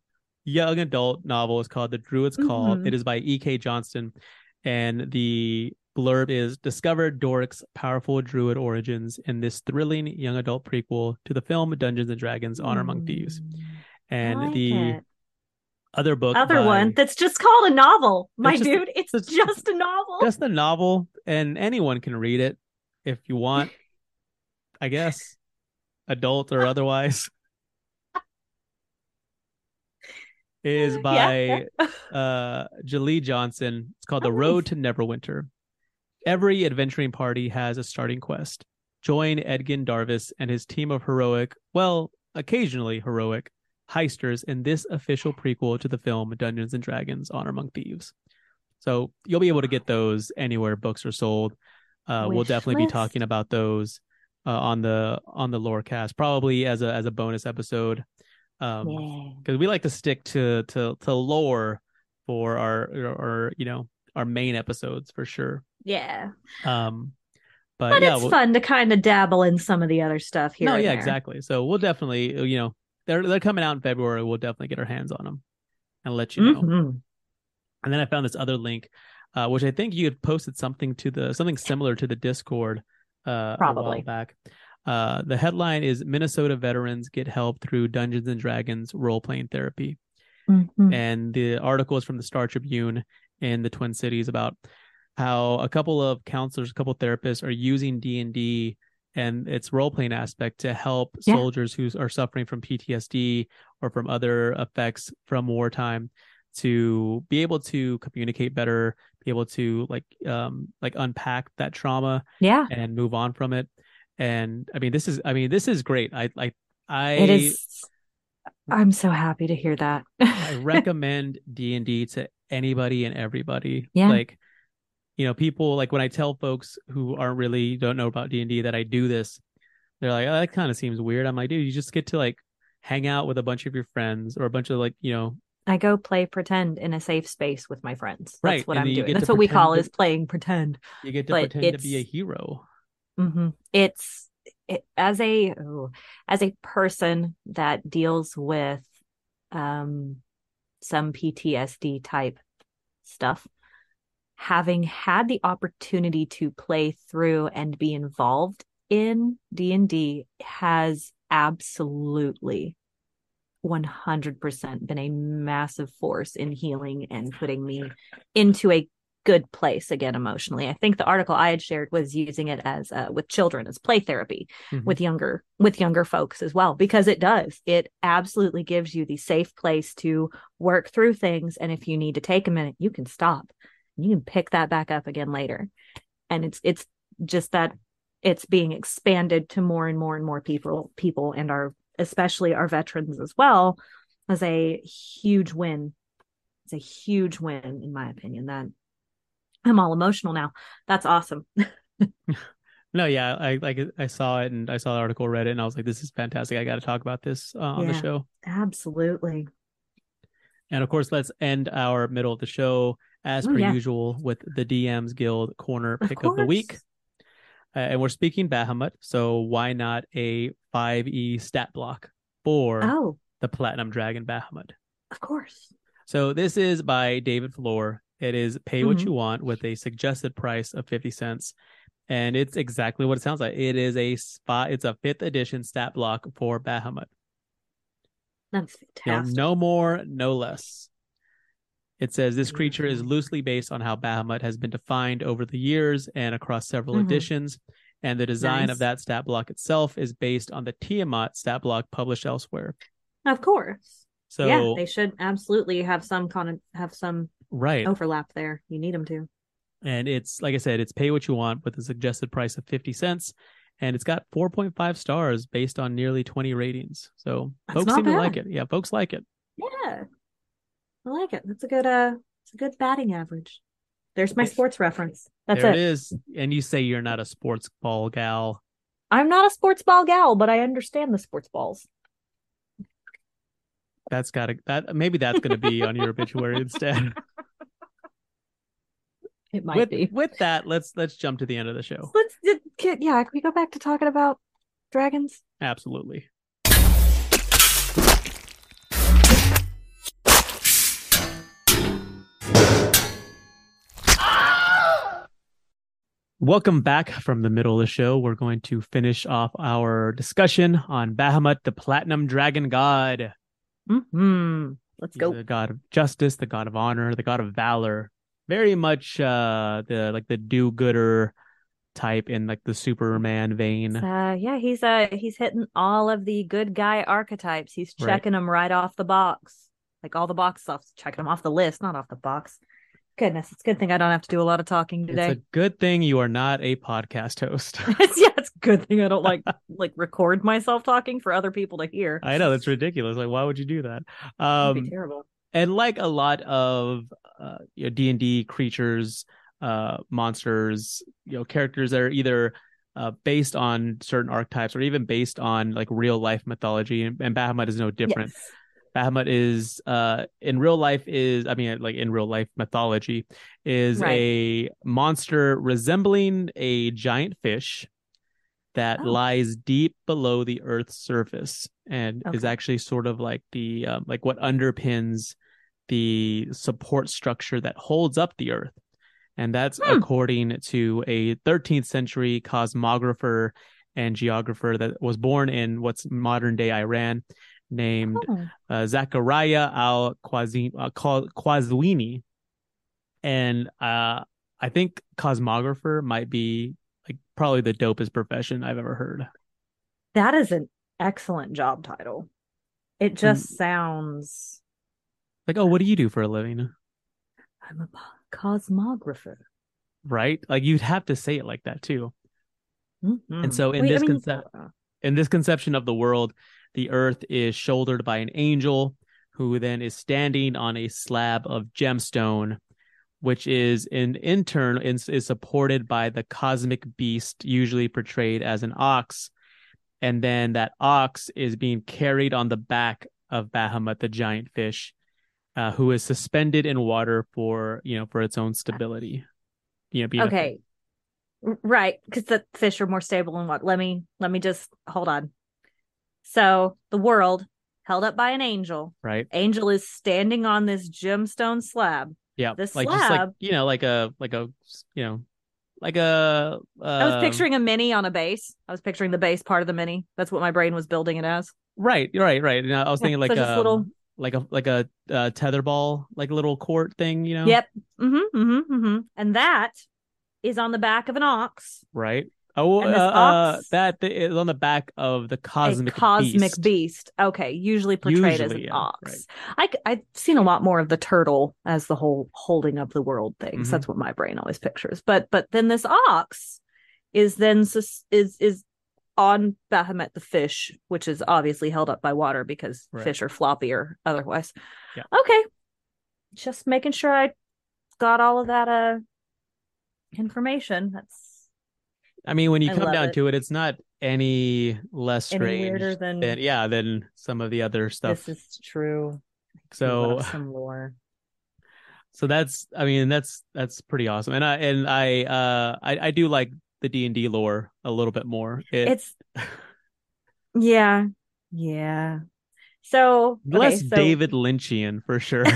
Speaker 3: young adult novel is called The Druid's Call.
Speaker 4: Mhm.
Speaker 3: It is by E.K. Johnston, and the blurb is Discover Doric's powerful druid origins in this thrilling young adult prequel to the film Dungeons and Dragons Honor Among Thieves.
Speaker 4: Mm,
Speaker 3: And
Speaker 4: like
Speaker 3: the
Speaker 4: it.
Speaker 3: other book,
Speaker 4: other
Speaker 3: by-
Speaker 4: one that's just called a novel, my
Speaker 3: just-
Speaker 4: dude. It's
Speaker 3: it's-
Speaker 4: just a novel.
Speaker 3: just a novel, and anyone can read it if you want, I guess, adult or otherwise. is by
Speaker 4: Yeah.
Speaker 3: uh Jaleigh Johnson. It's called The Road to Neverwinter. Every adventuring party has a starting quest. Join Edgin Darvis and his team of heroic, well, occasionally heroic, heisters in this official prequel to the film Dungeons and Dragons Honor Among Thieves. So you'll be able to get those anywhere books are sold. Uh, we'll definitely be talking about those uh, on the on the lore cast, probably as a as a bonus episode. Um,
Speaker 4: yeah.
Speaker 3: because we like to stick to to to lore for our our you know our main episodes for sure.
Speaker 4: Yeah.
Speaker 3: Um, but,
Speaker 4: But
Speaker 3: yeah,
Speaker 4: it's
Speaker 3: we'll-
Speaker 4: fun to kind of dabble in some of the other stuff here.
Speaker 3: no, yeah,
Speaker 4: there.
Speaker 3: exactly. So we'll definitely uh, you know they're they're coming out in February. We'll definitely get our hands on them and let you know.
Speaker 4: Mhm.
Speaker 3: And then I found this other link, uh, which I think you had posted something to the something similar to the Discord uh, a while
Speaker 4: Probably.
Speaker 3: back. Uh, the headline is Minnesota veterans get help through Dungeons and Dragons role playing therapy.
Speaker 4: Mhm.
Speaker 3: and the article is from the Star Tribune in the Twin Cities about how a couple of counselors, a couple of therapists are using D and D and its role playing aspect to help
Speaker 4: Yeah.
Speaker 3: soldiers who are suffering from PTSD or from other effects from wartime to be able to communicate better, be able to like um like unpack that trauma
Speaker 4: Yeah,
Speaker 3: and move on from it. And I mean, this is I mean, this is great. I like I
Speaker 4: it is. I'm so happy to hear that.
Speaker 3: I recommend D and D to anybody and everybody.
Speaker 4: Yeah.
Speaker 3: Like, you know, people like when I tell folks who aren't really don't know about D and D that I do this, they're like, "Oh, that kind of seems weird." I'm like, "Dude, you just get to like hang out with a bunch of your friends or a bunch of like, you know,
Speaker 4: I go play pretend in a safe space with my friends. That's
Speaker 3: Right,
Speaker 4: what
Speaker 3: and
Speaker 4: I'm doing. That's what we call
Speaker 3: to-
Speaker 4: is playing pretend.
Speaker 3: you get to
Speaker 4: But
Speaker 3: pretend to be a hero."
Speaker 4: hmm It's as a oh, as a person that deals with um some PTSD type stuff, having had the opportunity to play through and be involved in D&D has absolutely 100% been a massive force in healing and putting me into a good place again emotionally. I think the article I had shared was using it as uh, with children as play therapy
Speaker 3: Mhm.
Speaker 4: with younger with younger folks as well because it does. It absolutely gives you the safe place to work through things and if you need to take a minute, you can stop. You can pick that back up again later. And it's it's just that it's being expanded to more and more and more people people and our especially our veterans as well as a huge win. It's a huge win in my opinion that I'm all emotional now. That's awesome.
Speaker 3: No, yeah, I like I saw it and I saw the article, read it, and I was like, "This is fantastic! I got to talk about this uh, on the show."
Speaker 4: Absolutely.
Speaker 3: And of course, let's end our middle of the show as
Speaker 4: Oh,
Speaker 3: per
Speaker 4: yeah.
Speaker 3: usual with the DM's Guild corner pick of the week. Uh, and we're speaking Bahamut, so why not a 5e stat block for
Speaker 4: Oh,
Speaker 3: the Platinum Dragon Bahamut?
Speaker 4: of course.
Speaker 3: So this is by David Floor. It is pay what
Speaker 4: Mhm.
Speaker 3: you want with a suggested price of 50 cents. And it's exactly what it sounds like. It is a spot, it's a fifth edition stat block for Bahamut.
Speaker 4: That's fantastic.
Speaker 3: no more, no less. It says this creature is
Speaker 4: Mhm.
Speaker 3: loosely based on how Bahamut has been defined over the years and across several
Speaker 4: Mhm.
Speaker 3: editions. And the design
Speaker 4: Nice.
Speaker 3: of that stat block itself is based on the Tiamat stat block published elsewhere.
Speaker 4: Of course.
Speaker 3: So,
Speaker 4: yeah, they should absolutely have some kind con have some
Speaker 3: right.
Speaker 4: overlap there. You need them to.
Speaker 3: And it's, like I said, it's pay what you want with a suggested price of 50 cents. And it's got 4.5 stars based on nearly 20 ratings. So,
Speaker 4: That's
Speaker 3: folks seem to like it. Yeah, folks like it.
Speaker 4: Yeah. I like it. That's a good uh it's a good batting average. There's my sports reference. That's
Speaker 3: there
Speaker 4: it.
Speaker 3: it is. And you say you're not a sports ball gal.
Speaker 4: I'm not a sports ball gal, but I understand the sports balls.
Speaker 3: That's got to that maybe that's to be on your obituary instead.
Speaker 4: It might
Speaker 3: with
Speaker 4: be.
Speaker 3: with that, let's let's jump to the end of the show.
Speaker 4: Let's yeah, can we go back to talking about dragons?
Speaker 3: Absolutely. Welcome back from the middle of the show. We're going to finish off our discussion on Bahamut, the Platinum Dragon God.
Speaker 4: Hmm. Let's
Speaker 3: He's
Speaker 4: go.
Speaker 3: the god of justice, the god of honor, the god of valor. Very much uh the like the do-gooder type in like the Superman vein.
Speaker 4: Uh, yeah, he's uh he's hitting all of the good guy archetypes. He's
Speaker 3: Right.
Speaker 4: checking them right off the box, like all the box off, checking them off the list, not off the box. Goodness, it's a good thing I don't have to do a lot of talking today.
Speaker 3: It's a good thing you are not a podcast host.
Speaker 4: Yeah, it's a good thing I don't like like record myself talking for other people to hear.
Speaker 3: I know that's ridiculous. Like, why would you do that?
Speaker 4: That'd be
Speaker 3: Um,
Speaker 4: terrible.
Speaker 3: and like a lot of uh, you know D and D creatures, uh, monsters, you know, characters that are either uh, based on certain archetypes or even based on like real life mythology, and, and Bahamut is no different.
Speaker 4: Yes.
Speaker 3: Bahamut is uh in real life is I mean like in real life mythology is
Speaker 4: Right.
Speaker 3: a monster resembling a giant fish that
Speaker 4: Oh.
Speaker 3: lies deep below the earth's surface and is actually sort of like the um, like what underpins the support structure that holds up the earth and that's
Speaker 4: Hmm.
Speaker 3: according to a 13th century cosmographer and geographer that was born in what's modern day Iran named
Speaker 4: Oh.
Speaker 3: uh, Zachariah al Qazwini, uh, and uh, I think cosmographer might be like probably the dopest profession I've ever heard.
Speaker 4: That is an excellent job title. It just
Speaker 3: Mm.
Speaker 4: sounds.
Speaker 3: Like, oh, what do you do for a living?
Speaker 4: I'm a cosmographer.
Speaker 3: Right? Like you'd have to say it like that too.
Speaker 4: Mhm.
Speaker 3: And so in
Speaker 4: Wait, I
Speaker 3: this
Speaker 4: mean,
Speaker 3: concept,
Speaker 4: uh,
Speaker 3: in this conception of the world, the earth is shouldered by an angel who then is standing on a slab of gemstone, which is in, in turn is, is supported by the cosmic beast, usually portrayed as an ox. And then that ox is being carried on the back of Bahamut, the giant fish, uh, who is suspended in water for you know for its own stability. You know, being a-
Speaker 4: okay R- right because the fish are more stable in what let me let me just hold on so the world held up by an angel
Speaker 3: right?
Speaker 4: angel is standing on this gemstone slab
Speaker 3: Yeah,
Speaker 4: This
Speaker 3: like just like
Speaker 4: slab-
Speaker 3: you know, like a like a you know, like a.
Speaker 4: i was
Speaker 3: um,
Speaker 4: picturing a mini on a base i was picturing the base part of the mini that's what my brain was building it as
Speaker 3: Right, right, right. And I was thinking like
Speaker 4: so
Speaker 3: a
Speaker 4: little-
Speaker 3: like a like a uh, tetherball, like a little court thing, you know?
Speaker 4: yep mm-hmm, mm-hmm, mm-hmm. and that is on the back of an ox
Speaker 3: Right. Oh,
Speaker 4: this
Speaker 3: uh, uh, that th- is on the back of the cosmic
Speaker 4: a cosmic
Speaker 3: beast.
Speaker 4: beast. Okay, usually portrayed as
Speaker 3: Usually,
Speaker 4: an
Speaker 3: yeah,
Speaker 4: ox. I, I've seen a lot more of the turtle as the whole holding of the world things.
Speaker 3: Mhm.
Speaker 4: That's what my brain always pictures. But but then this ox is then sus- is is on Bahamut the fish, which is obviously held up by water because
Speaker 3: Right.
Speaker 4: fish are floppier otherwise.
Speaker 3: Yeah.
Speaker 4: Okay, just making sure I got all of that uh information. That's
Speaker 3: I mean, when you
Speaker 4: I
Speaker 3: come down
Speaker 4: it.
Speaker 3: to it, it's not any less strange
Speaker 4: weirder than,
Speaker 3: than yeah than some of the other stuff.
Speaker 4: this is true.
Speaker 3: so
Speaker 4: some lore.
Speaker 3: so that's I mean that's that's pretty awesome, and I and I uh I I do like the D and D lore a little bit more. It,
Speaker 4: it's yeah yeah so okay,
Speaker 3: less
Speaker 4: so-
Speaker 3: David Lynchian for sure.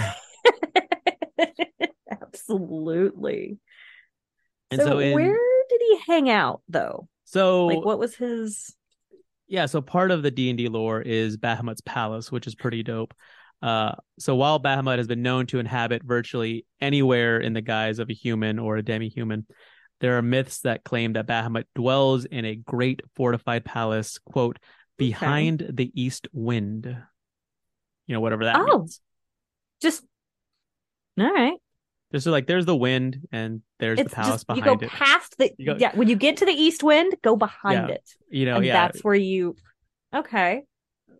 Speaker 4: absolutely
Speaker 3: And
Speaker 4: so,
Speaker 3: so in-
Speaker 4: where did he hang out though
Speaker 3: so
Speaker 4: like what was his
Speaker 3: yeah so part of the d&d lore is bahamut's palace which is pretty dope uh, so while bahamut has been known to inhabit virtually anywhere in the guise of a human or a demi-human there are myths that claim that bahamut dwells in a great fortified palace quote behind the east wind. You know whatever that
Speaker 4: Oh.
Speaker 3: means.
Speaker 4: Just all right.
Speaker 3: Just so like there's the wind and there's
Speaker 4: it's
Speaker 3: the palace
Speaker 4: just you
Speaker 3: behind
Speaker 4: go
Speaker 3: it.
Speaker 4: past the
Speaker 3: go-
Speaker 4: yeah when you get to the east wind go behind
Speaker 3: Yeah.
Speaker 4: it.
Speaker 3: You know
Speaker 4: and
Speaker 3: yeah.
Speaker 4: that's where you okay.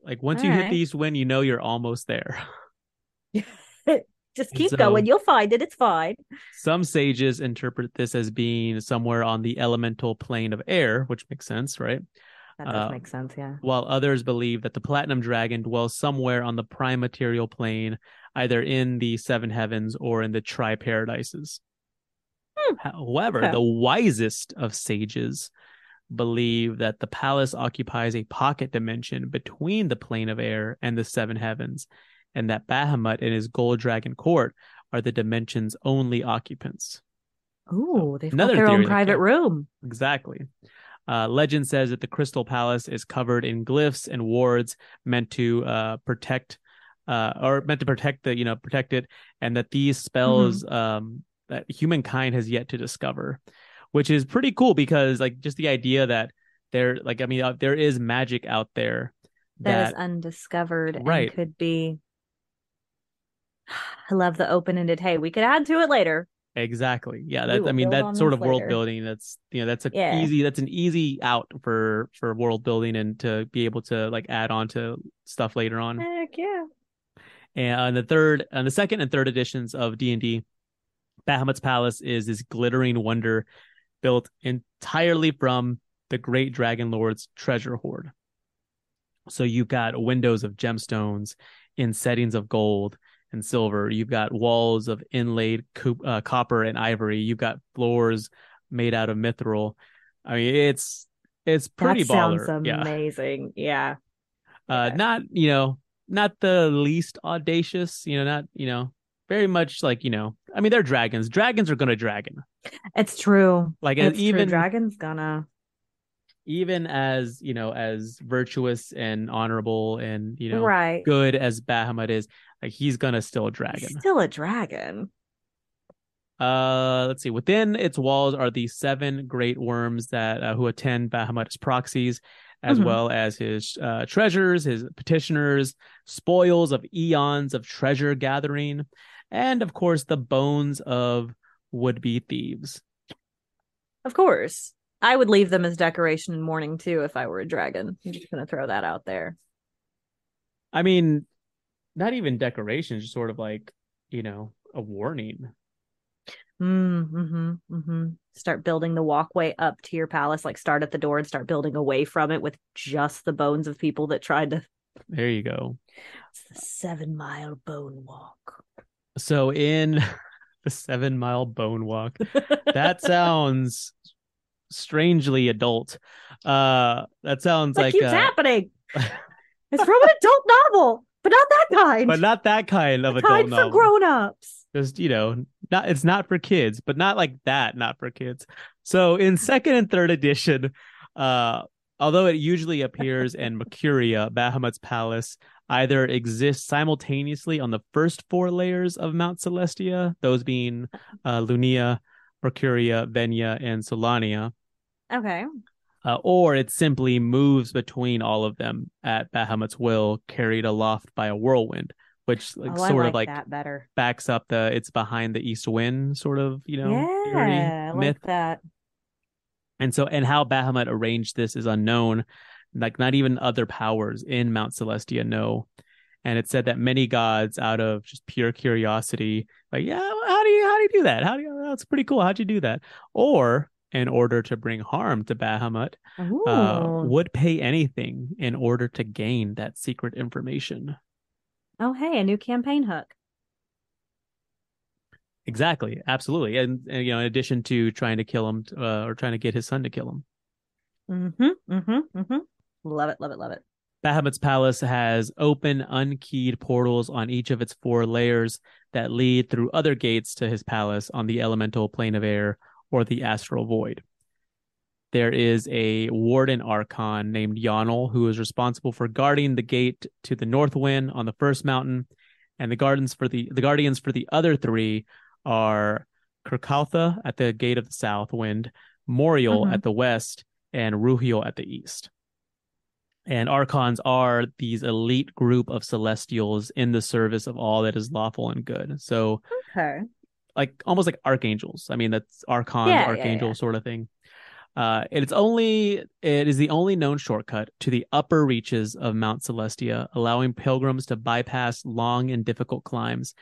Speaker 3: Like once you hit the east wind you know you're almost there
Speaker 4: just keep
Speaker 3: so-
Speaker 4: going you'll find it it's fine
Speaker 3: Some sages interpret this as being somewhere on the elemental plane of air, which makes sense, right?
Speaker 4: that does
Speaker 3: Uh,
Speaker 4: make sense yeah
Speaker 3: While others believe that the platinum dragon dwells somewhere on the prime material plane, either in the seven heavens or in the tri paradises. However,
Speaker 4: Hmm. Okay.
Speaker 3: the wisest of sages believe that the palace occupies a pocket dimension between the plane of air and the seven heavens, and that Bahamut and his gold dragon court are the dimension's only occupants.
Speaker 4: oh they've
Speaker 3: another
Speaker 4: got their own private room
Speaker 3: Exactly. Uh, legend says that the Crystal Palace is covered in glyphs and wards meant to uh, protect, uh, or meant to protect the, you know, protect it, and that these spells um, that humankind has yet to discover, which is pretty cool because, like, just the idea that there, like, I mean, uh, there is magic out there
Speaker 4: that is undiscovered
Speaker 3: Right.
Speaker 4: and could be I love the open-ended hey we could add to it later
Speaker 3: exactly, yeah. That I mean, that sort of world building. That's you know, that's a
Speaker 4: Yeah.
Speaker 3: easy, that's an easy out for for world building and to be able to like add on to stuff later on.
Speaker 4: heck yeah
Speaker 3: And uh, on the third, on the second and third editions of D and D, Bahamut's palace is this glittering wonder built entirely from the great dragon lord's treasure hoard. So you've got windows of gemstones in settings of gold and silver. You've got walls of inlaid co- uh, copper and ivory. You've got floors made out of mithril. I mean, it's it's pretty
Speaker 4: that sounds
Speaker 3: baller. Yeah.
Speaker 4: amazing yeah
Speaker 3: Uh,
Speaker 4: Yeah.
Speaker 3: not you know, not the least audacious. You know, not you know, very much like you know. I mean, they're dragons. Dragons are gonna dragon.
Speaker 4: it's true
Speaker 3: Like
Speaker 4: it's
Speaker 3: even
Speaker 4: true dragon's gonna
Speaker 3: even as you know as virtuous and honorable and you know
Speaker 4: right.
Speaker 3: good as Bahamut is, like he's gonna still a dragon.
Speaker 4: He's still a dragon.
Speaker 3: Uh, let's see. Within its walls are the seven great worms that uh, who attend Bahamut's proxies, as
Speaker 4: Mhm.
Speaker 3: well as his uh, treasures, his petitioners, spoils of eons of treasure gathering, and of course the bones of would-be thieves.
Speaker 4: Of course. I would leave them as decoration in mourning too if I were a dragon. I'm just gonna throw that out there.
Speaker 3: I mean, not even decorations, just sort of like you know a warning.
Speaker 4: Mm, hmm hmm Start building the walkway up to your palace. Like start at the door and start building away from it with just the bones of people that tried to.
Speaker 3: There you go.
Speaker 4: It's the seven mile bone walk.
Speaker 3: So in the seven mile bone walk, that sounds strangely adult. Uh, that sounds
Speaker 4: That
Speaker 3: like
Speaker 4: keeps
Speaker 3: uh,
Speaker 4: happening. It's from an adult novel, but not that kind.
Speaker 3: but not that kind of
Speaker 4: the
Speaker 3: adult
Speaker 4: kind for grown-ups.
Speaker 3: Just you know, not it's not for kids, but not like that, not for kids. So in second and third edition, uh, although it usually appears in Mercuria, Bahamut's palace either exists simultaneously on the first four layers of Mount Celestia, those being uh, Lunia, Mercuria, Venya, and Solania,
Speaker 4: Okay.
Speaker 3: uh, or it simply moves between all of them at Bahamut's will, carried aloft by a whirlwind, which like,
Speaker 4: oh,
Speaker 3: sort
Speaker 4: I
Speaker 3: of like
Speaker 4: that better.
Speaker 3: backs up the it's behind the east wind sort of you know
Speaker 4: yeah, I
Speaker 3: myth
Speaker 4: like that.
Speaker 3: and so and how bahamut arranged this is unknown like not even other powers in mount celestia know and it said that many gods out of just pure curiosity like yeah how do you how do you do that how do you that's pretty cool how'd you do that or in order to bring harm to bahamut uh, would pay anything in order to gain that secret information
Speaker 4: Oh, hey, a new campaign hook.
Speaker 3: Exactly, absolutely, and, and you know, in addition to trying to kill him uh, or trying to get his son to kill him,
Speaker 4: Mm-hmm. Mm-hmm. Mm-hmm. Love it. Love it. Love it.
Speaker 3: Bahamut's palace has open, unkeyed portals on each of its four layers that lead through other gates to his palace on the elemental plane of air or the astral void. There is a warden archon named Yonel who is responsible for guarding the gate to the north wind on the first mountain, and the gardens for the the guardians for the other three are Kirkaltha at the gate of the south wind, Moriel
Speaker 4: Mhm.
Speaker 3: at the west, and Ruhiel at the east. And archons are these elite group of celestials in the service of all that is lawful and good. So
Speaker 4: Okay.
Speaker 3: Like almost like archangels. I mean, that's archon,
Speaker 4: Yeah, yeah,
Speaker 3: archangel
Speaker 4: yeah.
Speaker 3: sort of thing. Uh, it's only it is the only known shortcut to the upper reaches of Mount Celestia, allowing pilgrims to bypass long and difficult climbs.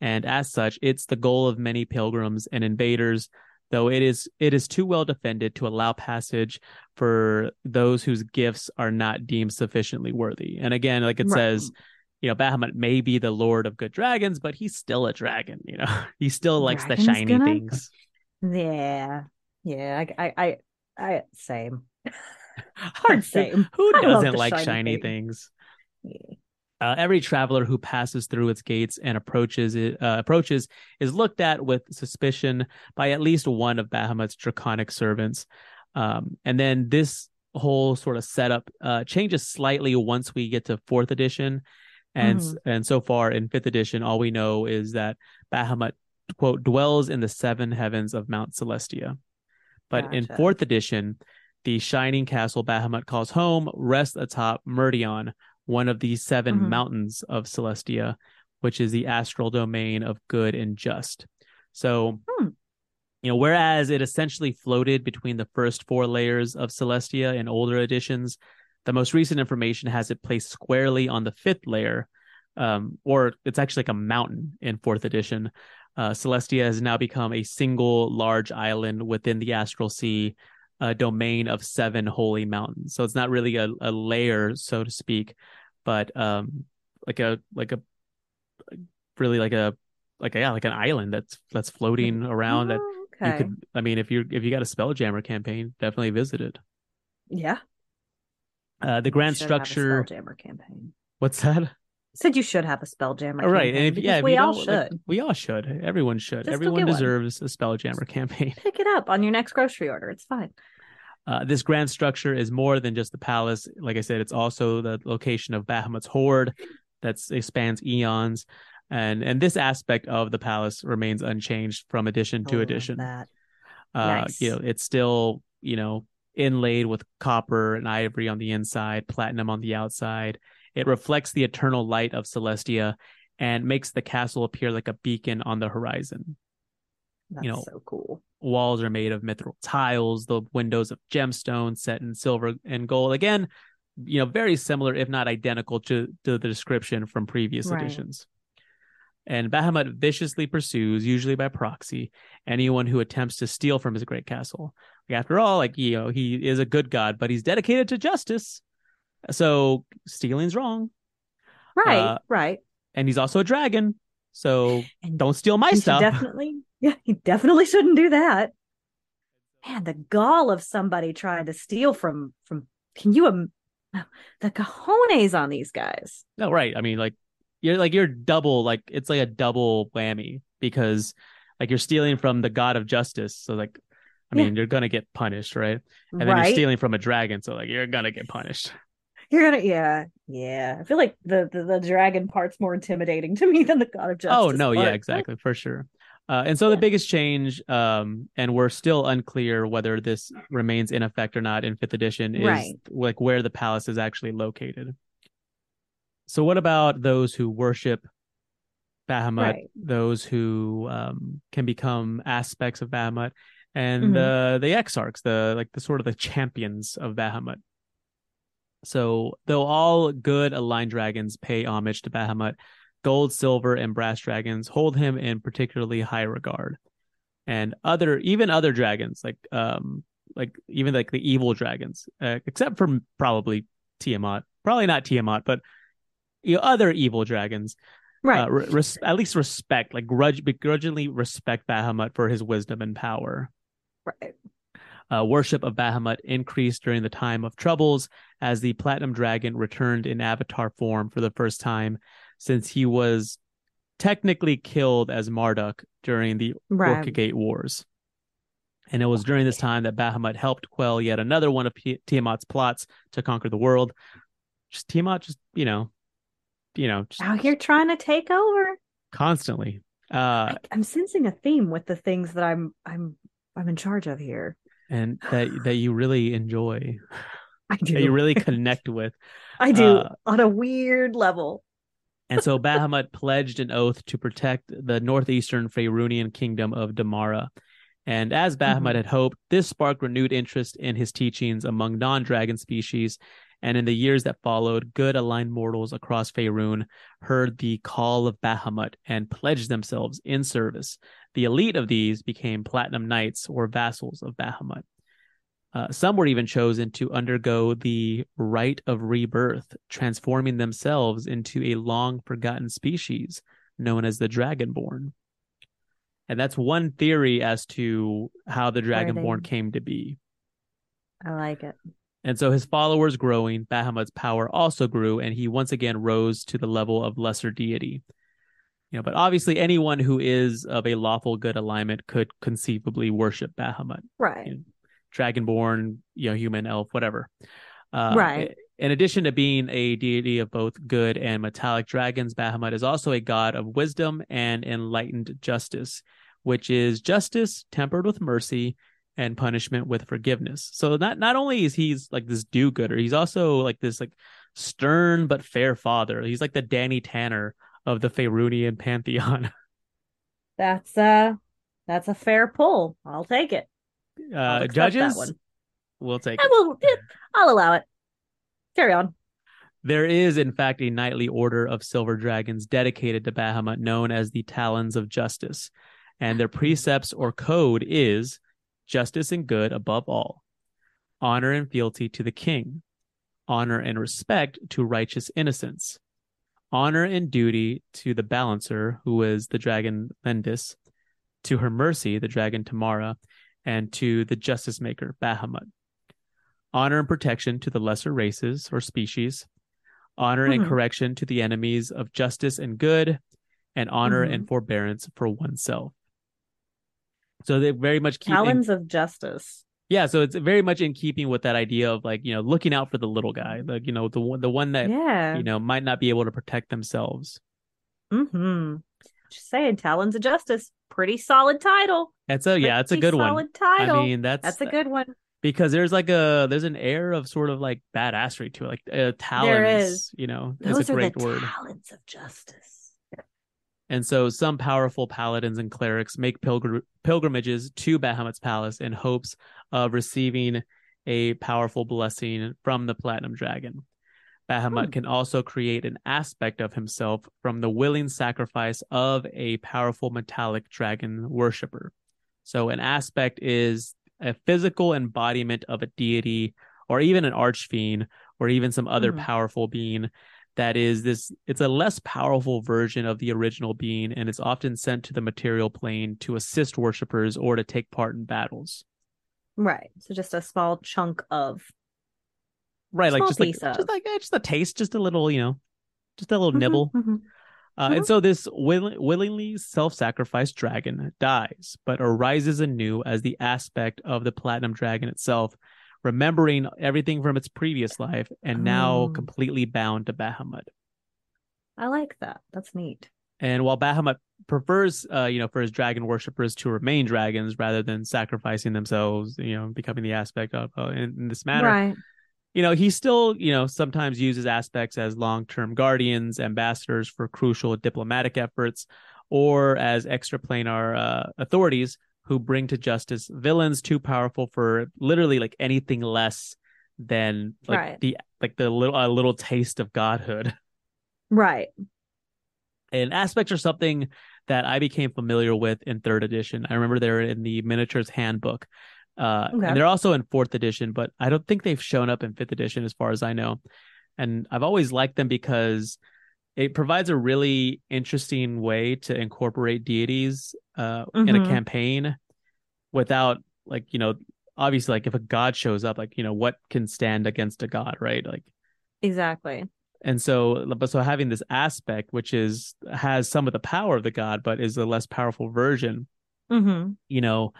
Speaker 3: And as such, it's the goal of many pilgrims and invaders, though it is it is too well defended to allow passage for those whose gifts are not deemed sufficiently worthy. And again, like it
Speaker 4: Right.
Speaker 3: says, you know, Bahamut may be the lord of good dragons, but he's still a dragon. You know, he still likes the shiny
Speaker 4: gonna-
Speaker 3: things.
Speaker 4: Yeah. Yeah. I. I. I. I same. Hard same.
Speaker 3: Who doesn't like
Speaker 4: shiny
Speaker 3: shiny,
Speaker 4: things.
Speaker 3: things?
Speaker 4: Yeah.
Speaker 3: Uh, every traveler who passes through its gates and approaches it uh, approaches is looked at with suspicion by at least one of Bahamut's draconic servants. Um, and then this whole sort of setup uh, changes slightly once we get to fourth edition, and
Speaker 4: Mhm.
Speaker 3: and so far in fifth edition, all we know is that Bahamut quote dwells in the seven heavens of Mount Celestia. But in fourth edition, the shining castle Bahamut calls home rests atop Myrdion, one of the 7
Speaker 4: Mhm.
Speaker 3: mountains of Celestia, which is the astral domain of good and just. So,
Speaker 4: Hmm.
Speaker 3: you know, whereas it essentially floated between the first four layers of Celestia in older editions, the most recent information has it placed squarely on the fifth layer, um, or it's actually like a mountain in fourth edition. Uh, Celestia has now become a single large island within the astral sea, a domain of seven holy mountains. So it's not really a, a layer, so to speak, but um, like a like a really like a like a, yeah like an island that's that's floating around that
Speaker 4: Oh,
Speaker 3: you
Speaker 4: okay.
Speaker 3: could. I mean, if you if you got a Spelljammer campaign, definitely visit it.
Speaker 4: Yeah.
Speaker 3: Uh, the grand
Speaker 4: Should have a
Speaker 3: structure.
Speaker 4: Spelljammer campaign.
Speaker 3: What's that?
Speaker 4: Said you should have a Spelljammer
Speaker 3: All right,
Speaker 4: campaign.
Speaker 3: and if, yeah, if
Speaker 4: we all should.
Speaker 3: like, we all should. Everyone should.
Speaker 4: Just
Speaker 3: Everyone
Speaker 4: get one.
Speaker 3: deserves a Spelljammer campaign.
Speaker 4: Pick it up on your next grocery order. It's fine.
Speaker 3: Uh, this grand structure is more than just the palace. Like I said, it's also the location of Bahamut's hoard that expands eons. And and this aspect of the palace remains unchanged from edition to
Speaker 4: love
Speaker 3: edition.
Speaker 4: That.
Speaker 3: Uh,
Speaker 4: Nice.
Speaker 3: You know, it's still you know inlaid with copper and ivory on the inside, platinum on the outside. It reflects the eternal light of Celestia and makes the castle appear like a beacon on the horizon.
Speaker 4: That's
Speaker 3: know,
Speaker 4: so cool.
Speaker 3: Walls are made of mithril tiles, the windows of gemstones set in silver and gold. Again, you know, very similar, if not identical, to, to the description from previous
Speaker 4: Right.
Speaker 3: editions. And Bahamut viciously pursues, usually by proxy, anyone who attempts to steal from his great castle. Like, after all, like you know, he is a good god, but he's dedicated to justice. So stealing's wrong,
Speaker 4: Right,
Speaker 3: Uh,
Speaker 4: right.
Speaker 3: and he's also a dragon. So
Speaker 4: And
Speaker 3: don't steal my stuff.
Speaker 4: definitely, yeah, he definitely shouldn't do that. Man, the gall of somebody trying to steal from from. Can you um, the cojones on these guys?
Speaker 3: No, right. I mean, like you're like you're double like it's like a double whammy because like you're stealing from the god of justice. So like I
Speaker 4: Yeah.
Speaker 3: mean, you're gonna get punished, right? And then
Speaker 4: right?
Speaker 3: you're stealing from a dragon, so like you're gonna get punished.
Speaker 4: You're gonna, yeah, yeah. I feel like the, the the dragon part's more intimidating to me than the god of justice.
Speaker 3: oh no, yeah, exactly, for sure. Uh, and so the biggest change, um, and we're still unclear whether this remains in effect or not in fifth edition, is
Speaker 4: Right.
Speaker 3: like where the palace is actually located. So what about those who worship Bahamut,
Speaker 4: Right.
Speaker 3: those who um, can become aspects of Bahamut, and
Speaker 4: Mhm.
Speaker 3: the the exarchs, the like the sort of the champions of Bahamut. So though all good aligned dragons pay homage to Bahamut, gold, silver, and brass dragons hold him in particularly high regard. And other even other dragons, like um like even like the evil dragons, uh, except for probably Tiamat, probably not Tiamat, but you know, other evil dragons,
Speaker 4: right.
Speaker 3: uh, res- at least respect, like grudge, begrudgingly respect Bahamut for his wisdom and power.
Speaker 4: right.
Speaker 3: Uh, worship of Bahamut increased during the time of troubles as the Platinum Dragon returned in avatar form for the first time since he was technically killed as Marduk during the
Speaker 4: Right.
Speaker 3: Orcgate Wars. And it was during this time that Bahamut helped quell yet another one of P- Tiamat's plots to conquer the world. Just Tiamat, just you know, you know, just
Speaker 4: Out here trying to take over.
Speaker 3: constantly. Uh,
Speaker 4: I, I'm sensing a theme with the things that I'm I'm I'm in charge of here.
Speaker 3: and that that you really enjoy,
Speaker 4: I do.
Speaker 3: that you really connect with.
Speaker 4: I do
Speaker 3: uh,
Speaker 4: on a weird level.
Speaker 3: And so Bahamut pledged an oath to protect the northeastern Faerunian kingdom of Damara. And as Bahamut
Speaker 4: Mhm.
Speaker 3: had hoped, this sparked renewed interest in his teachings among non dragon species. And in the years that followed, good aligned mortals across Faerun heard the call of Bahamut and pledged themselves in service. The elite of these became platinum knights or vassals of Bahamut. Uh, some were even chosen to undergo the rite of rebirth, transforming themselves into a long forgotten species known as the Dragonborn. And that's one theory as to how the Dragonborn came to be.
Speaker 4: I like it.
Speaker 3: And so his followers growing, Bahamut's power also grew, and he once again rose to the level of lesser deity. You know, but obviously anyone who is of a lawful good alignment could conceivably worship Bahamut.
Speaker 4: Right.
Speaker 3: you know, dragonborn, you know, human, elf, whatever. Uh,
Speaker 4: Right.
Speaker 3: In addition to being a deity of both good and metallic dragons, Bahamut is also a god of wisdom and enlightened justice, which is justice tempered with mercy and punishment with forgiveness. So not not only is he's like this do-gooder, he's also like this like stern but fair father. He's like the Danny Tanner of the Faerunian pantheon.
Speaker 4: That's uh that's a fair pull. I'll take it. I'll
Speaker 3: Uh,
Speaker 4: accept that
Speaker 3: judges,
Speaker 4: one.
Speaker 3: we'll take
Speaker 4: I
Speaker 3: it.
Speaker 4: will I'll allow it. Carry on.
Speaker 3: There is, in fact, a knightly order of silver dragons dedicated to Bahamut known as the Talons of Justice. And their precepts or code is justice and good above all, honor and fealty to the king, honor and respect to righteous innocence, honor and duty to the balancer, who is the dragon Lendys, to her mercy, the dragon Tamara, and to the justice maker, Bahamut. Honor and protection to the lesser races or species, honor and
Speaker 4: Mhm.
Speaker 3: correction to the enemies of justice and good, and honor
Speaker 4: Mhm.
Speaker 3: and forbearance for oneself. So they very much keep in-
Speaker 4: Talons of justice.
Speaker 3: Yeah, so it's very much in keeping with that idea of like you know looking out for the little guy, like you know the one the one that
Speaker 4: yeah.
Speaker 3: you know might not be able to protect themselves.
Speaker 4: Mm-hmm. Just saying, Talons of Justice, pretty solid title.
Speaker 3: That's a yeah, it's a
Speaker 4: Pretty
Speaker 3: good one.
Speaker 4: Solid title.
Speaker 3: I mean, that's
Speaker 4: That's a good one.
Speaker 3: because there's like a there's an air of sort of like badassery to it, like uh, talons.
Speaker 4: is.
Speaker 3: You know,
Speaker 4: Those
Speaker 3: is a
Speaker 4: are
Speaker 3: great
Speaker 4: the
Speaker 3: word.
Speaker 4: Talons of Justice.
Speaker 3: And so some powerful paladins and clerics make pilgr- pilgrimages to Bahamut's palace in hopes of receiving a powerful blessing from the Platinum Dragon. Bahamut
Speaker 4: Hmm.
Speaker 3: can also create an aspect of himself from the willing sacrifice of a powerful metallic dragon worshiper. So an aspect is a physical embodiment of a deity or even an archfiend or even some other
Speaker 4: Mhm.
Speaker 3: powerful being that is this it's a less powerful version of the original being and it's often sent to the material plane to assist worshippers or to take part in battles
Speaker 4: Right. So just a small chunk of
Speaker 3: right like just like
Speaker 4: of.
Speaker 3: just like eh, just a taste just a little you know just a little
Speaker 4: Mhm,
Speaker 3: nibble
Speaker 4: mhm.
Speaker 3: Uh, and so this will- willingly self-sacrificed dragon dies, but arises anew as the aspect of the platinum dragon itself, remembering everything from its previous life and now
Speaker 4: Oh.
Speaker 3: completely bound to Bahamut.
Speaker 4: I like that. That's neat.
Speaker 3: And while Bahamut prefers, uh, you know, for his dragon worshippers to remain dragons rather than sacrificing themselves, you know, becoming the aspect of uh, in, in this manner,
Speaker 4: Right.
Speaker 3: you know, he still, you know, sometimes uses aspects as long-term guardians, ambassadors for crucial diplomatic efforts, or as extraplanar uh, authorities who bring to justice villains too powerful for literally like anything less than like
Speaker 4: Right.
Speaker 3: the like the little a little taste of godhood.
Speaker 4: Right.
Speaker 3: And aspects are something that I became familiar with in third edition. I remember they're in the miniatures handbook. Uh,
Speaker 4: Okay.
Speaker 3: and they're also in fourth edition, but I don't think they've shown up in fifth edition as far as I know. And I've always liked them because it provides a really interesting way to incorporate deities uh, in a
Speaker 4: Mhm.
Speaker 3: campaign without like, you know, obviously like if a god shows up, like, you know, what can stand against a god, right? Like
Speaker 4: Exactly.
Speaker 3: and so but so having this aspect which is has some of the power of the god but is a less powerful version
Speaker 4: Mm-hmm.
Speaker 3: you know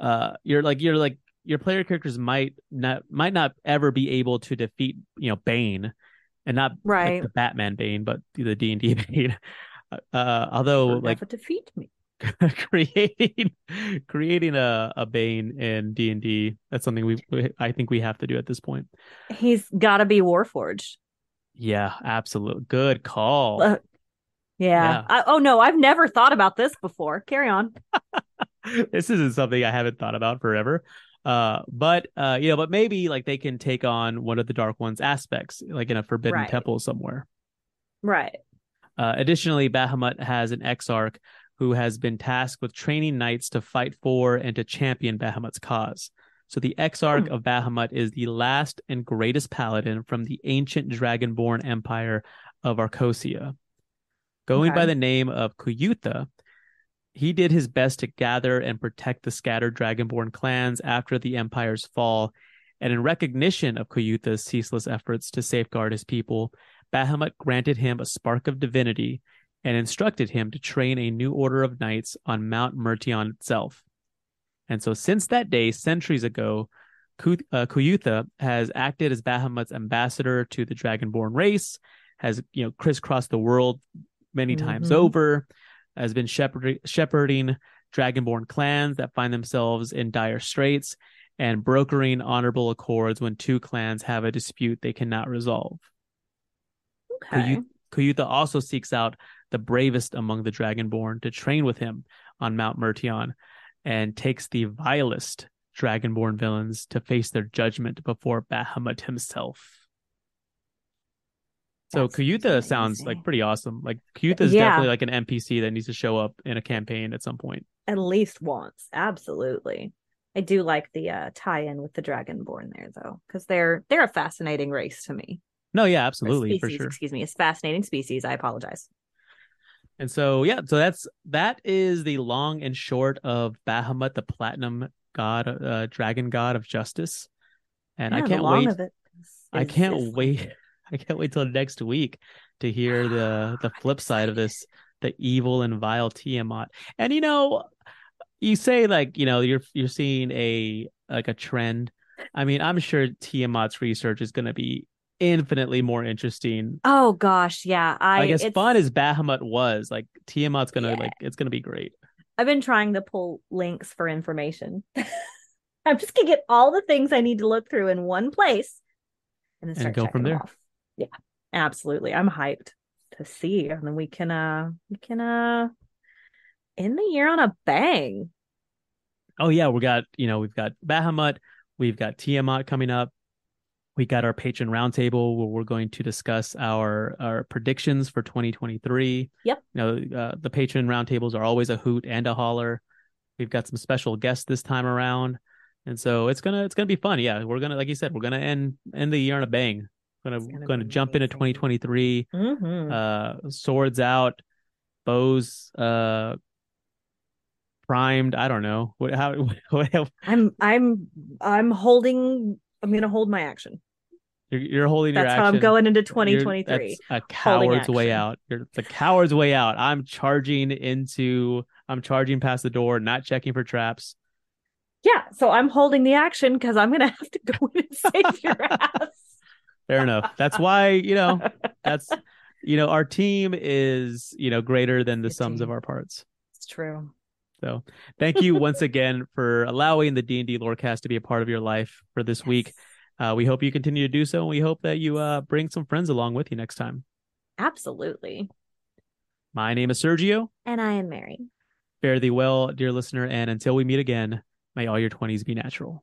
Speaker 3: uh you're like you're like your player characters might not might not ever be able to defeat you know bane and not like
Speaker 4: Right.
Speaker 3: the batman bane but the d&d bane uh although like
Speaker 4: defeat me.
Speaker 3: creating creating a, a bane in d&d that's something we we- i think we have to do at this point
Speaker 4: He's got to be Warforged.
Speaker 3: yeah absolute good call
Speaker 4: Uh, yeah.
Speaker 3: Yeah.
Speaker 4: I, oh no, I've never thought about this before. Carry on.
Speaker 3: this isn't something I haven't thought about forever. Uh, but uh, you know, but maybe like they can take on one of the Dark One's aspects, like in a Forbidden
Speaker 4: Right.
Speaker 3: Temple somewhere.
Speaker 4: Right.
Speaker 3: Uh, additionally, Bahamut has an exarch who has been tasked with training knights to fight for and to champion Bahamut's cause. So the exarch
Speaker 4: Hmm.
Speaker 3: of Bahamut is the last and greatest paladin from the ancient dragonborn empire of Arkhosia. Going by the name of Kuyutha, he did his best to gather and protect the scattered dragonborn clans after the empire's fall, and in recognition of Kuyutha's ceaseless efforts to safeguard his people, Bahamut granted him a spark of divinity and instructed him to train a new order of knights on Mount Mertion itself. And so, since that day, centuries ago, Ku- uh, Kuyutha has acted as Bahamut's ambassador to the Dragonborn race, has you know crisscrossed the world many times
Speaker 4: Mhm.
Speaker 3: over, has been shepherd- shepherding Dragonborn clans that find themselves in dire straits, and brokering honorable accords when two clans have a dispute they cannot resolve.
Speaker 4: Okay.
Speaker 3: Kuyutha also seeks out the bravest among the Dragonborn to train with him on Mount Mertion and takes the vilest Dragonborn villains to face their judgment before Bahamut himself. So
Speaker 4: That sounds
Speaker 3: like pretty awesome. Like Kuyutha is
Speaker 4: Yeah.
Speaker 3: definitely like an NPC that needs to show up in a campaign at some point.
Speaker 4: At least once. Absolutely. I do like the uh, tie-in with the Dragonborn there, though, because they're they're a fascinating race to me.
Speaker 3: No, yeah, absolutely, for sure.
Speaker 4: Excuse me, it's fascinating species. I apologize.
Speaker 3: And so yeah, so that's that is the long and short of Bahamut, the platinum god, uh, dragon god of justice. And I
Speaker 4: Yeah, the
Speaker 3: can't wait.
Speaker 4: of it is-
Speaker 3: I
Speaker 4: is-
Speaker 3: can't
Speaker 4: is
Speaker 3: wait. I can't wait till next week to hear the the flip side of this, the evil and vile Tiamat. And you know, you say like you know you're you're seeing a like a trend. I mean, I'm sure Tiamat's research is going to be infinitely more interesting.
Speaker 4: Oh gosh, yeah. I
Speaker 3: Like as fun as Bahamut was, like Tiamat's gonna
Speaker 4: Yeah.
Speaker 3: like it's gonna be great.
Speaker 4: I've been trying to pull links for information. I'm just gonna get all the things I need to look through in one place and then
Speaker 3: And
Speaker 4: start
Speaker 3: go from there.
Speaker 4: off. Yeah, absolutely. I'm hyped to see, and then we can uh we can uh end the year on a bang.
Speaker 3: Oh yeah, we got you know we've got Bahamut, we've got Tiamat coming up. We got our patron roundtable where we're going to discuss our our predictions for 2023.
Speaker 4: Yep.
Speaker 3: You know, uh, the patron roundtables are always a hoot and a holler. We've got some special guests this time around, and so it's gonna it's gonna be fun. Yeah, we're gonna like you said, we're gonna end end the year on a bang. Gonna
Speaker 4: gonna
Speaker 3: jump into 2023.
Speaker 4: Mm-hmm.
Speaker 3: Uh, swords out, bows uh primed. I don't know what how what,
Speaker 4: I'm I'm I'm holding. I'm gonna hold my action.
Speaker 3: You're, you're holding your
Speaker 4: That's
Speaker 3: action.
Speaker 4: how I'm going into
Speaker 3: You're-
Speaker 4: 2023.
Speaker 3: That's a coward's way out. You're the coward's way out. I'm charging into. I'm charging past the door, not checking for traps.
Speaker 4: Yeah, so I'm holding the action because I'm gonna have to go in and save your ass.
Speaker 3: Fair enough. That's why you know. That's you know our team is you know greater than the sums of our parts.
Speaker 4: It's true.
Speaker 3: So thank you once again for allowing the D and D Lorecast to be a part of your life for this week. Uh, we hope you continue to do so, and we hope that you uh, bring some friends along with you next time.
Speaker 4: Absolutely.
Speaker 3: My name is Sergio.
Speaker 4: And I am Mary.
Speaker 3: Fare thee well, dear listener, and until we meet again, may all your 20s be natural.